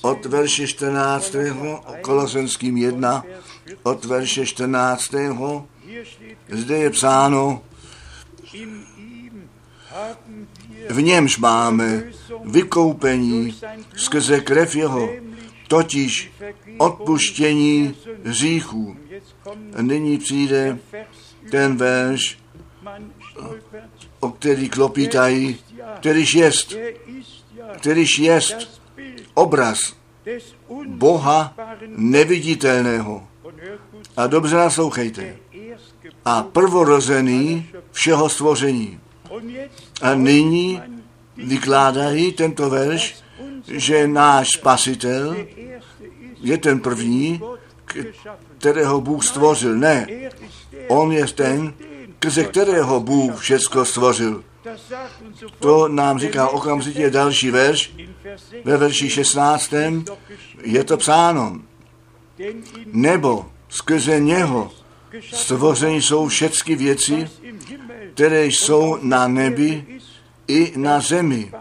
Speaker 1: od verše 14. Kolosenským 1 od verše 14. Zde je psáno, v němž máme vykoupení skrze krev jeho, totiž odpuštění hříchů. Nyní přijde ten verš, o který klopítají, kterýž jest, kterýž jest obraz Boha neviditelného. A dobře naslouchejte. A prvorozený všeho stvoření. A nyní vykládají tento verš, že náš spasitel je ten první, kterého Bůh stvořil. Ne, on je ten, skrze kterého Bůh všechno stvořil. To nám říká okamžitě další verš. Ve verši 16. je to psáno. Nebo skrze něho stvoření jsou všechny věci, které jsou na nebi i na zemi,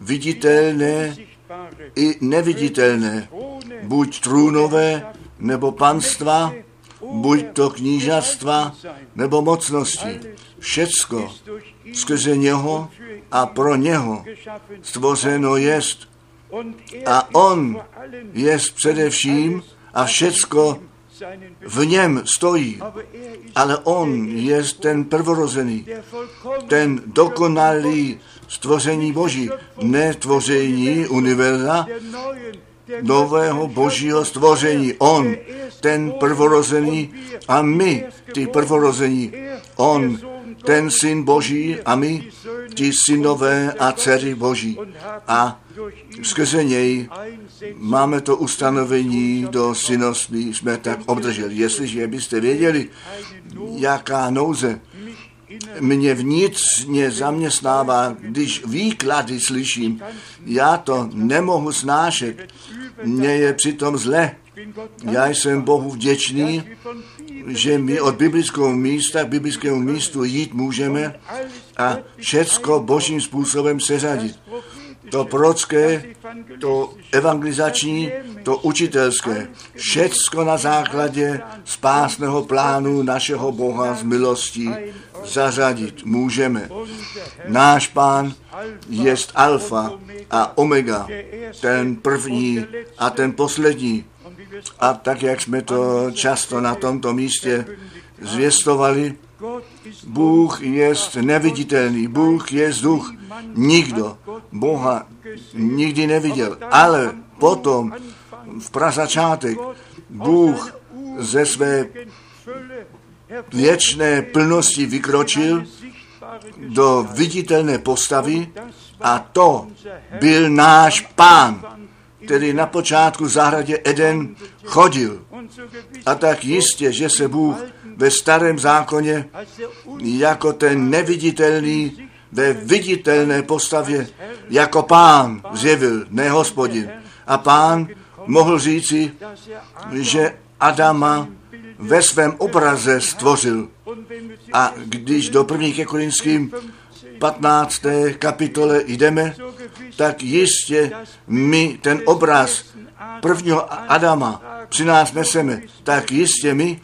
Speaker 1: viditelné i neviditelné, buď trůnové nebo panstva, buď to knížastva nebo mocnosti. Všecko skrze něho a pro něho stvořeno jest. A on jest především a všecko v něm stojí, ale on je ten prvorozený, ten dokonalý stvoření Boží, ne tvoření univerza, nového božího stvoření. On, ten prvorozený a my, ty prvorození. On, ten syn boží a my, ti synové a dcery boží. A skrze něj máme to ustanovení do synoství, jsme tak obdrželi. Jestliže byste věděli, jaká nouze mě vnitřně zaměstnává, když výklady slyším, já to nemohu snášet, mně je přitom zle. Já jsem Bohu vděčný, že my od biblického místa k biblickému místu jít můžeme a všecko božím způsobem seřadit. To prorocké, to evangelizační, to učitelské. Všecko na základě spásného plánu našeho Boha z milostí zařadit můžeme. Náš pán je alfa a omega, ten první a ten poslední. A tak, jak jsme to často na tomto místě zvěstovali, Bůh je neviditelný, Bůh je duch. Nikdo Boha nikdy neviděl, ale potom v prazačátek Bůh ze své věčné plnosti vykročil do viditelné postavy a to byl náš pán, který na počátku zahradě Eden chodil. A tak jistě, že se Bůh ve starém zákoně jako ten neviditelný ve viditelné postavě jako pán zjevil, ne hospodin. A pán mohl říci, že Adama ve svém obraze stvořil. A když do první ke Korinským 15. kapitole jdeme, tak jistě my ten obraz prvního Adama při nás neseme, tak jistě my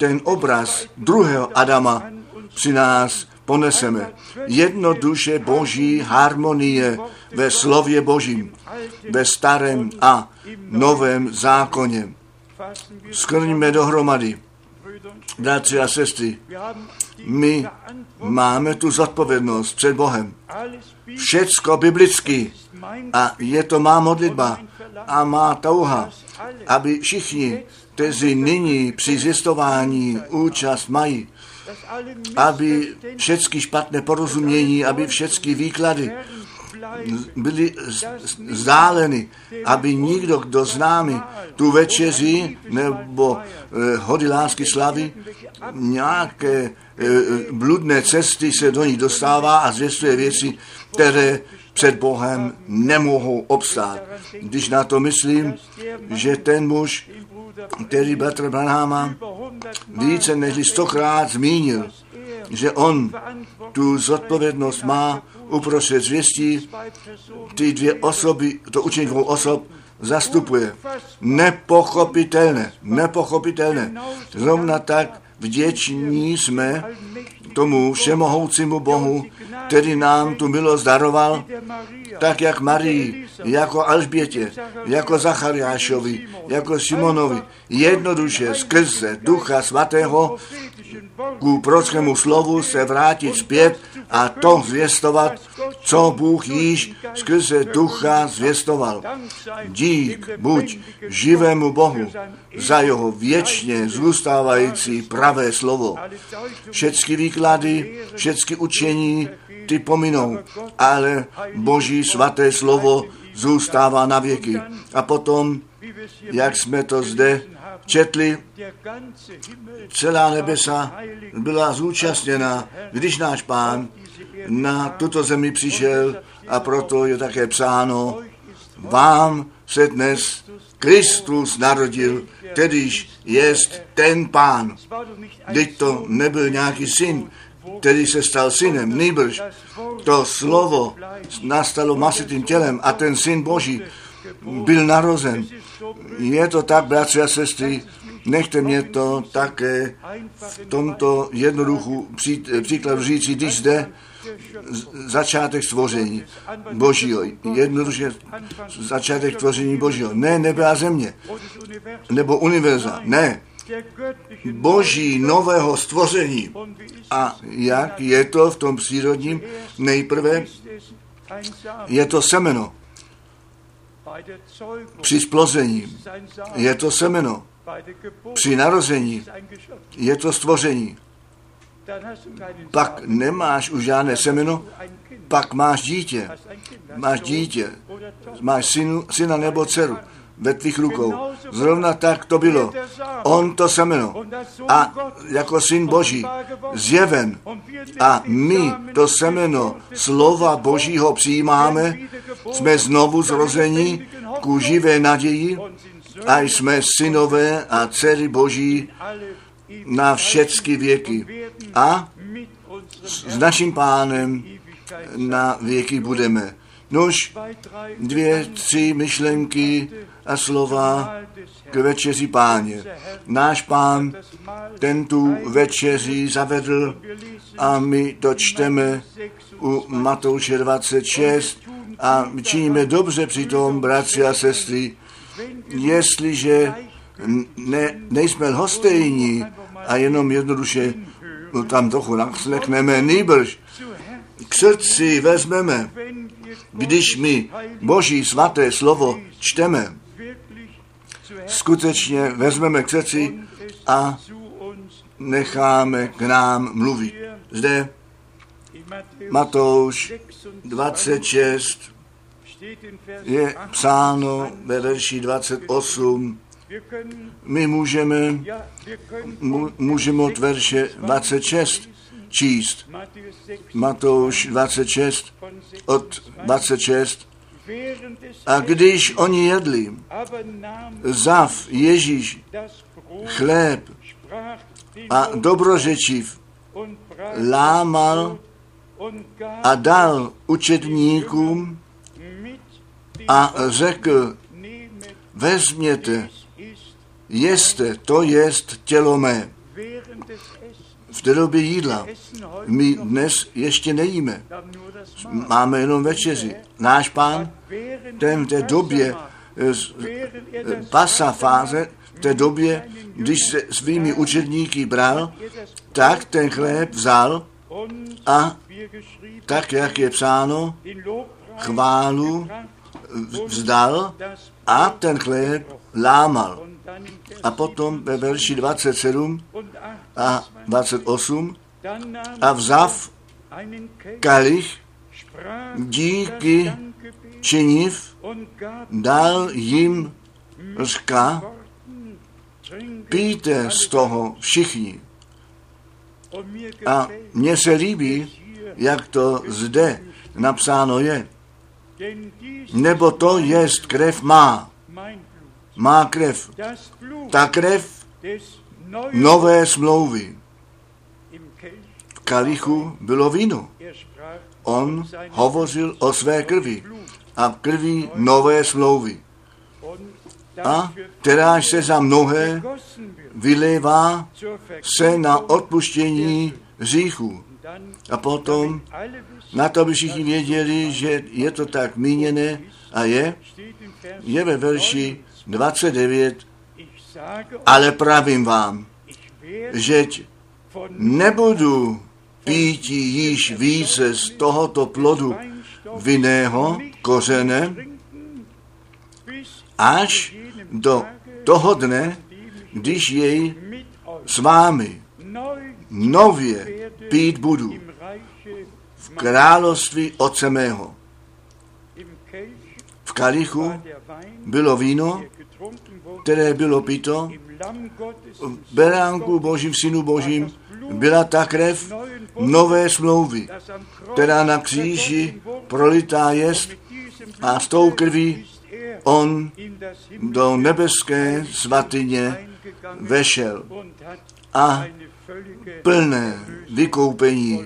Speaker 1: ten obraz druhého Adama při nás poneseme. Jednoduše boží harmonie ve slově božím, ve starém a novém zákoně. Skrníme dohromady. Bratři a sestry, my máme tu zodpovědnost před Bohem. Všecko biblicky. A je to má modlitba a má touha, aby všichni, kteří nyní při zjistování účast mají, aby všechny špatné porozumění, aby všechny výklady byly zdáleny, aby nikdo, kdo s námi tu večeři nebo eh, hody lásky slavy, nějaké eh, bludné cesty se do ní dostává a zvěstuje věci, které před Bohem nemohou obstát. Když na to myslím, že ten muž, který bratr Branhama více než stokrát zmínil, že on tu zodpovědnost má uprostřed zvěstí, ty dvě osoby, to učení dvou osob, zastupuje. Nepochopitelné, nepochopitelné. Zrovna tak vděční jsme tomu všemohoucímu Bohu, který nám tu milost daroval, tak jak Marii, jako Alžbětě, jako Zachariášovi, jako Simonovi, jednoduše skrze Ducha Svatého ku prorockému slovu se vrátit zpět a to zvěstovat, co Bůh již skrze ducha zvěstoval. Dík buď živému Bohu za jeho věčně zůstávající pravé slovo. Všechny výklady, všechny učení ty pominou, ale Boží svaté slovo zůstává na věky. A potom, jak jsme to zde četli, celá nebesa byla zúčastněna, když náš pán na tuto zemi přišel a proto je také psáno, vám se dnes Kristus narodil, kterýž jest ten pán. Teď to nebyl nějaký syn, který se stal synem, nejbrž to slovo nastalo masitým tělem a ten syn Boží byl narozen. Je to tak, bratři a sestry, nechte mě to také v tomto jednoduchu příkladu říci, když zde začátek stvoření Božího. Jednoduše začátek stvoření Božího. Ne nebe a země. Nebo univerza. Ne. Boží nového stvoření. A jak je to v tom přírodním? Nejprve je to semeno. Při splození je to semeno. Při narození je to stvoření. Pak nemáš už žádné semeno, pak máš dítě. Máš dítě. Máš synu, syna nebo dceru ve tvých rukou. Zrovna tak to bylo. On to semeno. A jako syn Boží zjeven. A my to semeno slova Božího přijímáme, jsme znovu zrození ku živé naději a jsme synové a dcery Boží na všechny věky. A s naším pánem na věky budeme. Nož dvě, tři myšlenky a slova k večeři páně. Náš pán ten tu večeři zavedl a my to čteme u Matouše 26 a činíme dobře při tom, bratři a sestry, jestliže ne, nejsme lhostejní a jenom jednoduše no tam trochu naslekneme, nýbrž k srdci vezmeme, když my Boží svaté slovo čteme, skutečně vezmeme k srdci a necháme k nám mluvit. Zde Matouš 26 je psáno ve verši 28. My můžeme, můžeme od verše 26 číst. Matouš 26 od 26. A když oni jedli, zav Ježíš chléb a dobrořečiv lámal a dal učedníkům a řekl, vezměte, jeste, to jest tělo mé. V té době jídla. My dnes ještě nejíme. Máme jenom večeři. Náš pán, ten v té době pasa fáze, v té době, když se svými učedníky bral, tak ten chléb vzal a tak, jak je psáno, chválu vzdal a ten chléb lámal. A potom ve verši 27 a 28 a vzav kalich díky činiv dal jim řka, pijte z toho všichni. A mně se líbí, jak to zde napsáno je. Nebo to jest krev má. Má krev. Ta krev nové smlouvy. V kalichu bylo víno. On hovořil o své krvi a v krvi nové smlouvy. A kteráž se za mnohé vylévá se na odpuštění hříchů. A potom na to by všichni věděli, že je to tak míněné a je, je ve verši 29, ale pravím vám, že nebudu pít již více z tohoto plodu vinného kořene, až do toho dne, když jej s vámi nově pít budu v království Otce mého. V kalichu bylo víno, které bylo pito, v beránku božím, synu božím, byla ta krev nové smlouvy, která na kříži prolitá jest a s tou krví on do nebeské svatyně vešel a plné vykoupení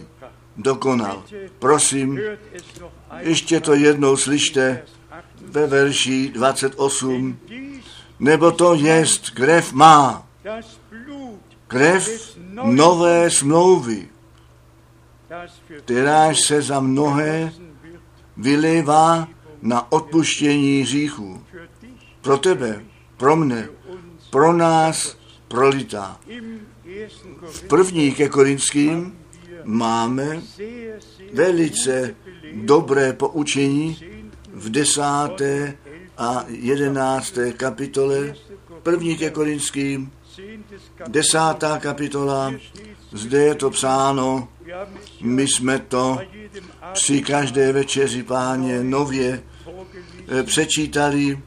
Speaker 1: dokonal. Prosím, ještě to jednou slyšte ve verši 28, nebo to jest krev má, krev nové smlouvy, kteráž se za mnohé vylévá na odpuštění hříchů. Pro tebe, pro mne, pro nás prolitá. V první ke Korinským máme velice dobré poučení v desáté a jedenácté kapitole, první ke Korinským, desátá kapitola, zde je to psáno, my jsme to při každé večeři páně nově eh, přečítali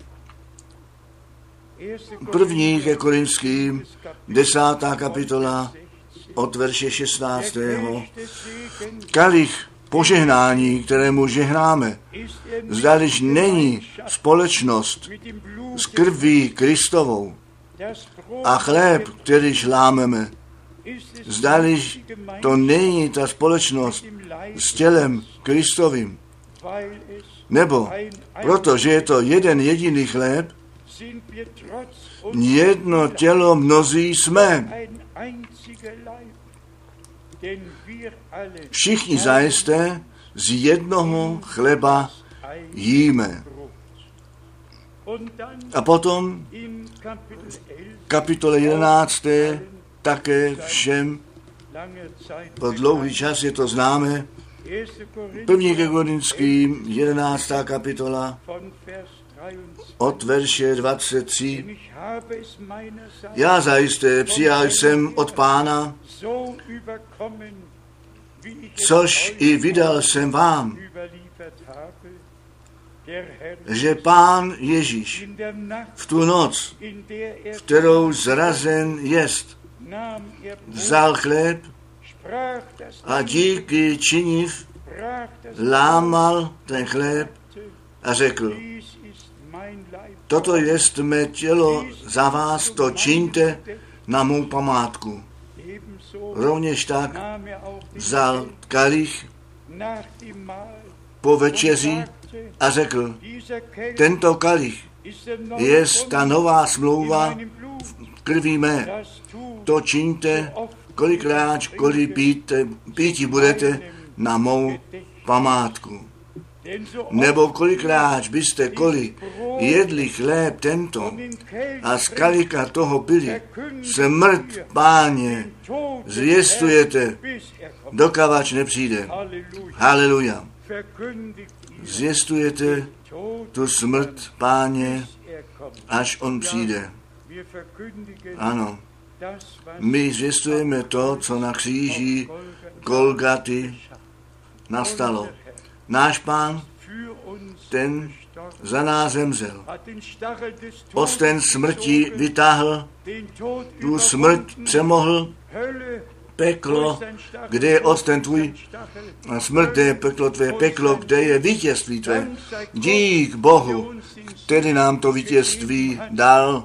Speaker 1: první ke Korinským, desátá kapitola, od verše 16. Kalich požehnání, kterému žehnáme, zdališ není společnost s krví Kristovou a chléb, kterýž lámeme, zdališ to není ta společnost s tělem Kristovým. Nebo protože je to jeden jediný chléb, jedno tělo mnozí jsme. Všichni zajisté z jednoho chleba jíme. A potom v kapitole 11. také všem Po dlouhý čas je to známe. První ke Korinským, 11. kapitola, od verše 23. Já zajisté přijal jsem od pána, což i vydal jsem vám, že pán Ježíš v tu noc, v kterou zrazen jest, vzal chléb a díky činiv lámal ten chléb a řekl, toto jest mé tělo za vás, to čiňte na mou památku. Rovněž tak vzal kalich po večeři a řekl, tento kalich je ta nová smlouva v krví mé. To čiňte, kolikrát, kolik píte, píti budete na mou památku. Nebo kolikrát byste koli jedli chléb tento a z kalika toho pili, smrt páně zvěstujete, dokavač nepřijde. Haleluja. Zvěstujete tu smrt páně, až on přijde. Ano. My zvěstujeme to, co na kříži Golgaty nastalo. Náš pán, ten za nás zemřel. Osten smrti vytáhl, tu smrt přemohl, peklo, kde je osten tvůj, a smrt, kde je peklo tvé, peklo, kde je vítězství tvé. Dík Bohu, který nám to vítězství dal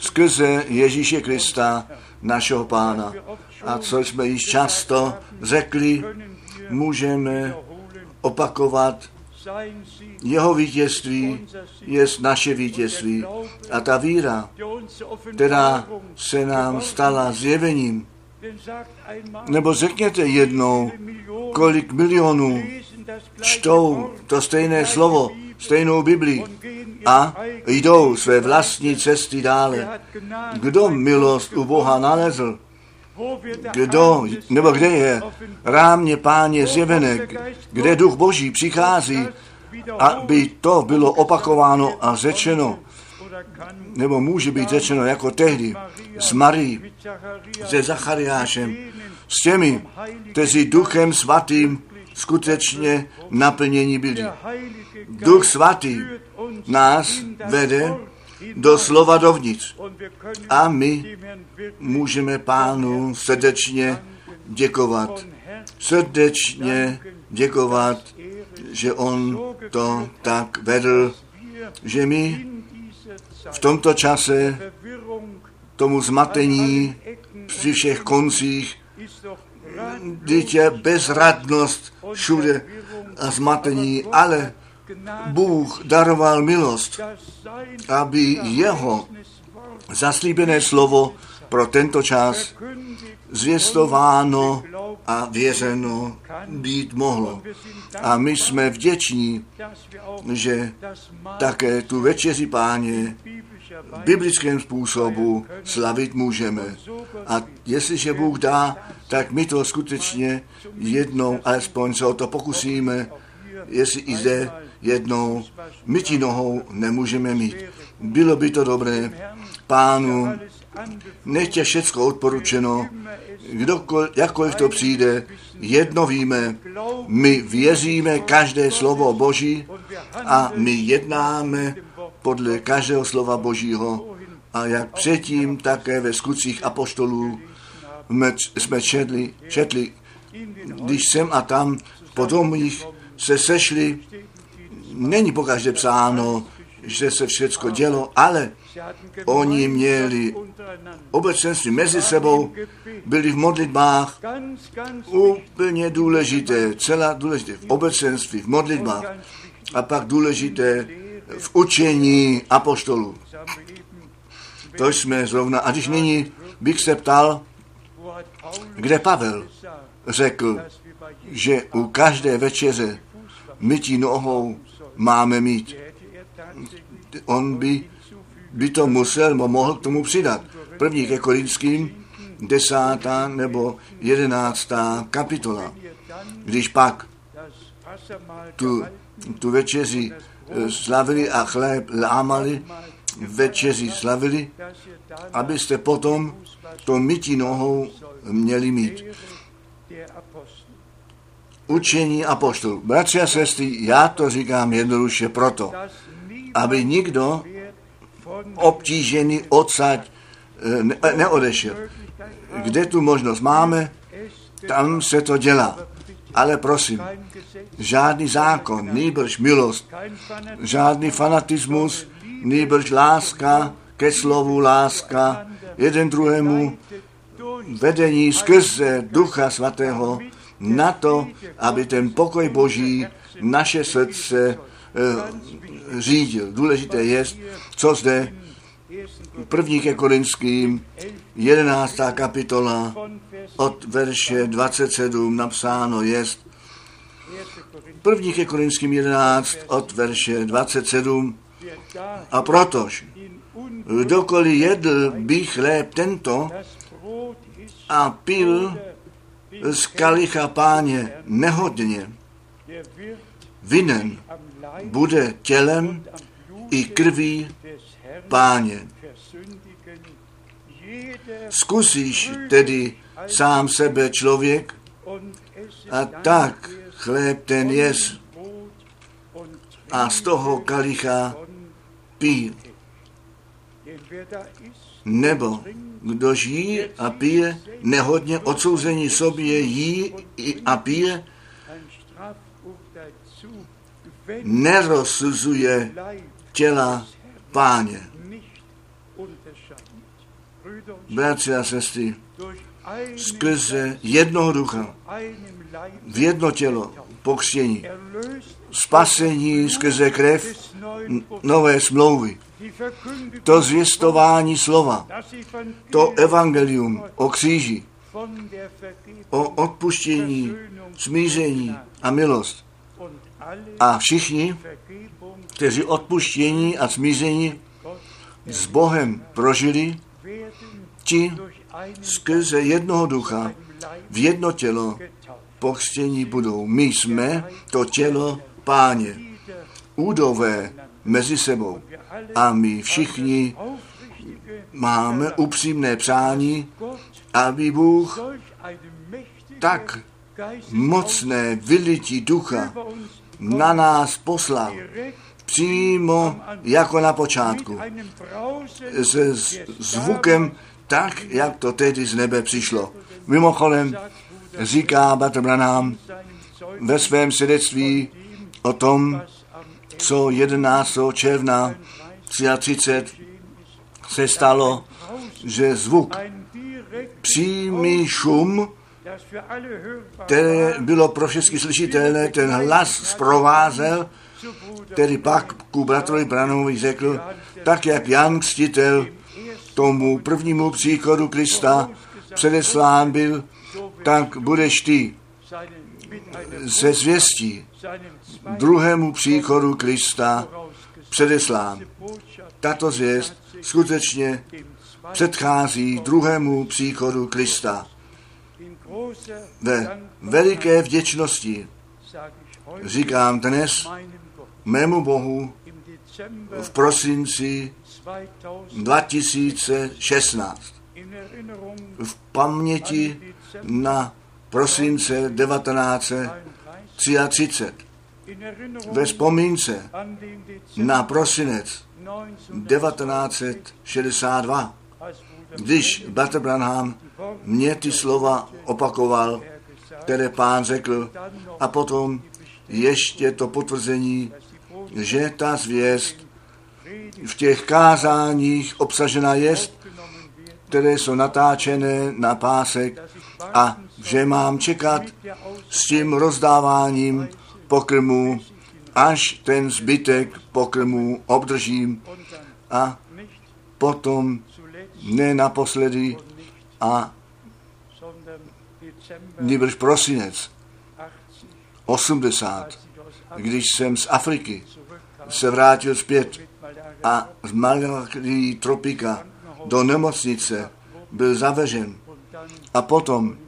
Speaker 1: skrze Ježíše Krista, našeho pána. A co jsme již často řekli, můžeme opakovat, jeho vítězství je naše vítězství. A ta víra, která se nám stala zjevením, nebo řekněte jednou, kolik milionů čtou to stejné slovo, stejnou Biblii a jdou své vlastní cesty dále. Kdo milost u Boha nalezl? Kdo, nebo kde je rámě páně zjevené, kde duch boží přichází, aby to bylo opakováno a řečeno, nebo může být řečeno jako tehdy s Marí, se Zachariášem, s těmi, kteří duchem svatým skutečně naplnění byli. Duch svatý nás vede do slova dovnitř. A my můžeme pánu srdečně děkovat. Srdečně děkovat, že on to tak vedl, že my v tomto čase tomu zmatení při všech koncích, dítě bezradnost všude a zmatení, ale Bůh daroval milost, aby jeho zaslíbené slovo pro tento čas zvěstováno a věřeno být mohlo. A my jsme vděční, že také tu večeři páně v biblickém způsobu slavit můžeme. A jestliže Bůh dá, tak my to skutečně jednou alespoň se o to pokusíme, jestli i zde jednou mytí nohou nemůžeme mít. Bylo by to dobré pánu, nechtě všecko odporučeno, kdokoliv, jakkoliv to přijde, jedno víme, my věříme každé slovo Boží a my jednáme podle každého slova Božího. A jak předtím, také ve skutcích apoštolů jsme četli, četli když jsem a tam po domích se sešli, není pokaždé psáno, že se všecko dělo, ale oni měli obecenství mezi sebou, byli v modlitbách, úplně důležité, celá důležité v obecenství, v modlitbách a pak důležité v učení apoštolů. To jsme zrovna, a když nyní bych se ptal, kde Pavel řekl, že u každé večeře mytí nohou máme mít. On by, by to musel, nebo mohl k tomu přidat. První ke Korinským, desátá nebo jedenáctá kapitola. Když pak tu, tu večeři eh, slavili a chléb lámali, večeři slavili, abyste potom to mytí nohou měli mít. Učení apoštolů. Bratři a sestry, já to říkám jednoduše proto, aby nikdo obtížený odsaď eh, ne, neodešel. Kde tu možnost máme, tam se to dělá. Ale prosím, žádný zákon, nýbrž milost, žádný fanatismus, nýbrž láska, ke slovu láska, jeden druhému vedení skrze Ducha Svatého na to, aby ten pokoj Boží naše srdce e, řídil. Důležité je, co zde první ke Korinským, 11. kapitola od verše 27 napsáno jest. První ke Korinským 11 od verše 27 a protož kdokoliv jedl by chléb tento a pil z kalicha páně nehodně, vinen bude tělem i krví páně. Zkusíš tedy sám sebe člověk a tak chléb ten jest a z toho kalicha pí. Nebo kdo jí a pije, nehodně odsouzení sobě jí a pije, nerozsuzuje těla páně. Bratři a sestry, skrze jednoho ducha, v jedno tělo, pokřtění, spasení skrze krev, nové smlouvy, to zvěstování slova, to evangelium o kříži, o odpuštění, smíření a milost. A všichni, kteří odpuštění a smíření s Bohem prožili, ti skrze jednoho ducha v jedno tělo pokřtění budou. My jsme to tělo páně, údové mezi sebou. A my všichni máme upřímné přání, aby Bůh tak mocné vylití ducha na nás poslal přímo jako na počátku. Se zvukem tak, jak to tehdy z nebe přišlo. Mimochodem, říká Batr ve svém svědectví o tom, co 11. června 33 se stalo, že zvuk, přímý šum, které bylo pro všechny slyšitelné, ten hlas zprovázel, který pak ku bratrovi Branovi řekl, tak jak Jan Kstitel tomu prvnímu příchodu Krista předeslán byl, tak budeš ty se zvěstí druhému příchodu Krista předeslán. Tato zvěst skutečně předchází druhému příchodu Krista. Ve veliké vděčnosti říkám dnes mému Bohu v prosinci 2016 v paměti na prosince 1933 ve vzpomínce na prosinec 1962, když Bratr Branham mě ty slova opakoval, které pán řekl, a potom ještě to potvrzení, že ta zvěst v těch kázáních obsažena jest, které jsou natáčené na pásek a že mám čekat s tím rozdáváním pokrmu, až ten zbytek pokrmu obdržím a potom ne naposledy a nýbrž prosinec 80, když jsem z Afriky se vrátil zpět a z Malakry Tropika do nemocnice byl zavežen. A potom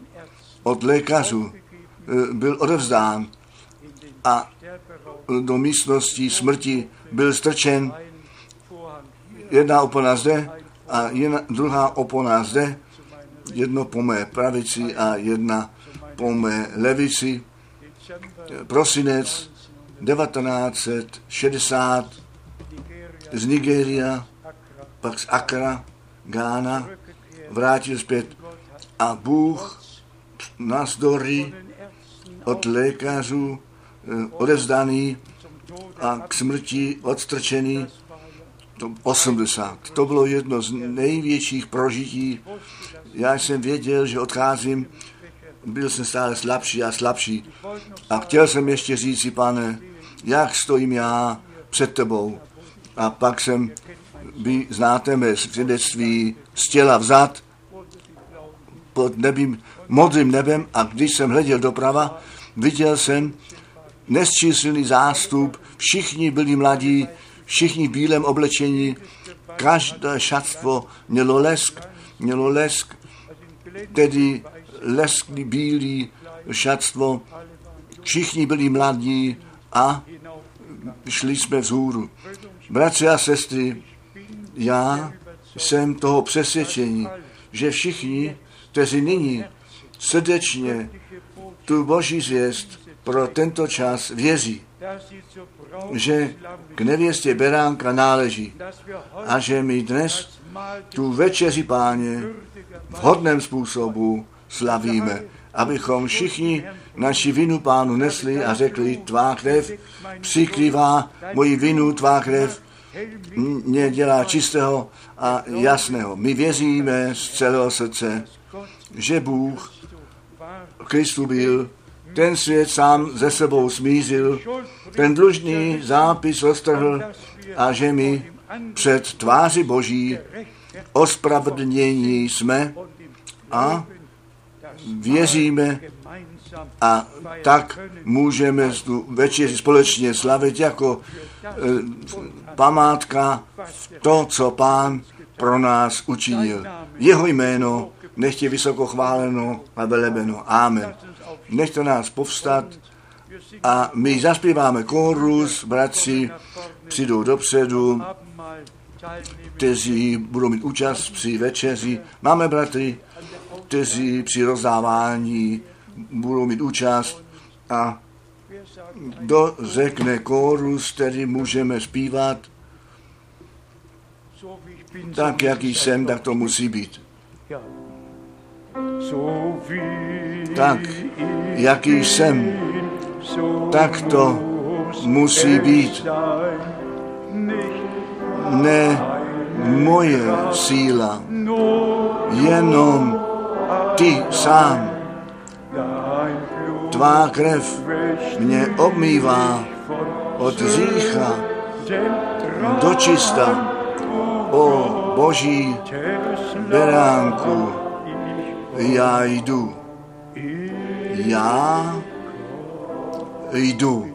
Speaker 1: od lékařů eh, byl odevzdán a do místnosti smrti byl strčen. Jedna opona zde a jedna, druhá opona zde, jedno po mé pravici a jedna po mé levici. Prosinec 1960 z Nigeria, pak z Akra, Gána, vrátil zpět. A Bůh navzdory od lékařů odevzdaný a k smrti odstrčený to 80. To bylo jedno z největších prožití. Já jsem věděl, že odcházím, byl jsem stále slabší a slabší. A chtěl jsem ještě říct si, pane, jak stojím já před tebou. A pak jsem, vy znáte mé svědectví, z těla vzad, pod nebím, modrým nebem a když jsem hleděl doprava, viděl jsem nesčíslný zástup, všichni byli mladí, všichni v bílém oblečení, každé šatstvo mělo lesk, mělo lesk, tedy leskný bílý šatstvo, všichni byli mladí a šli jsme vzhůru. Bratři a sestry, já jsem toho přesvědčení, že všichni, kteří nyní srdečně tu boží zvěst pro tento čas věří, že k nevěstě beránka náleží a že my dnes tu večeři páně v hodném způsobu slavíme, abychom všichni naši vinu pánu nesli a řekli, tvá krev přikrývá moji vinu, tvá krev mě dělá čistého a jasného. My věříme z celého srdce, že Bůh Kristu byl ten svět sám ze sebou smířil, ten dlužný zápis roztrhl a že my před tváři Boží ospravedlnění jsme a věříme a tak můžeme tu večeři společně slavit jako e, památka to, co pán pro nás učinil. Jeho jméno nechtě vysoko chváleno a velebeno. Amen nechte nás povstat a my zaspíváme kórus, bratři přijdou dopředu, kteří budou mít účast při večeři. Máme bratry, kteří při rozdávání budou mít účast a kdo řekne kórus, který můžeme zpívat, tak, jaký jsem, tak to musí být tak, jaký jsem, tak to musí být. Ne moje síla, jenom ty sám. Tvá krev mě obmývá od řícha do čista. O Boží beránku, já jdu. Já jdu.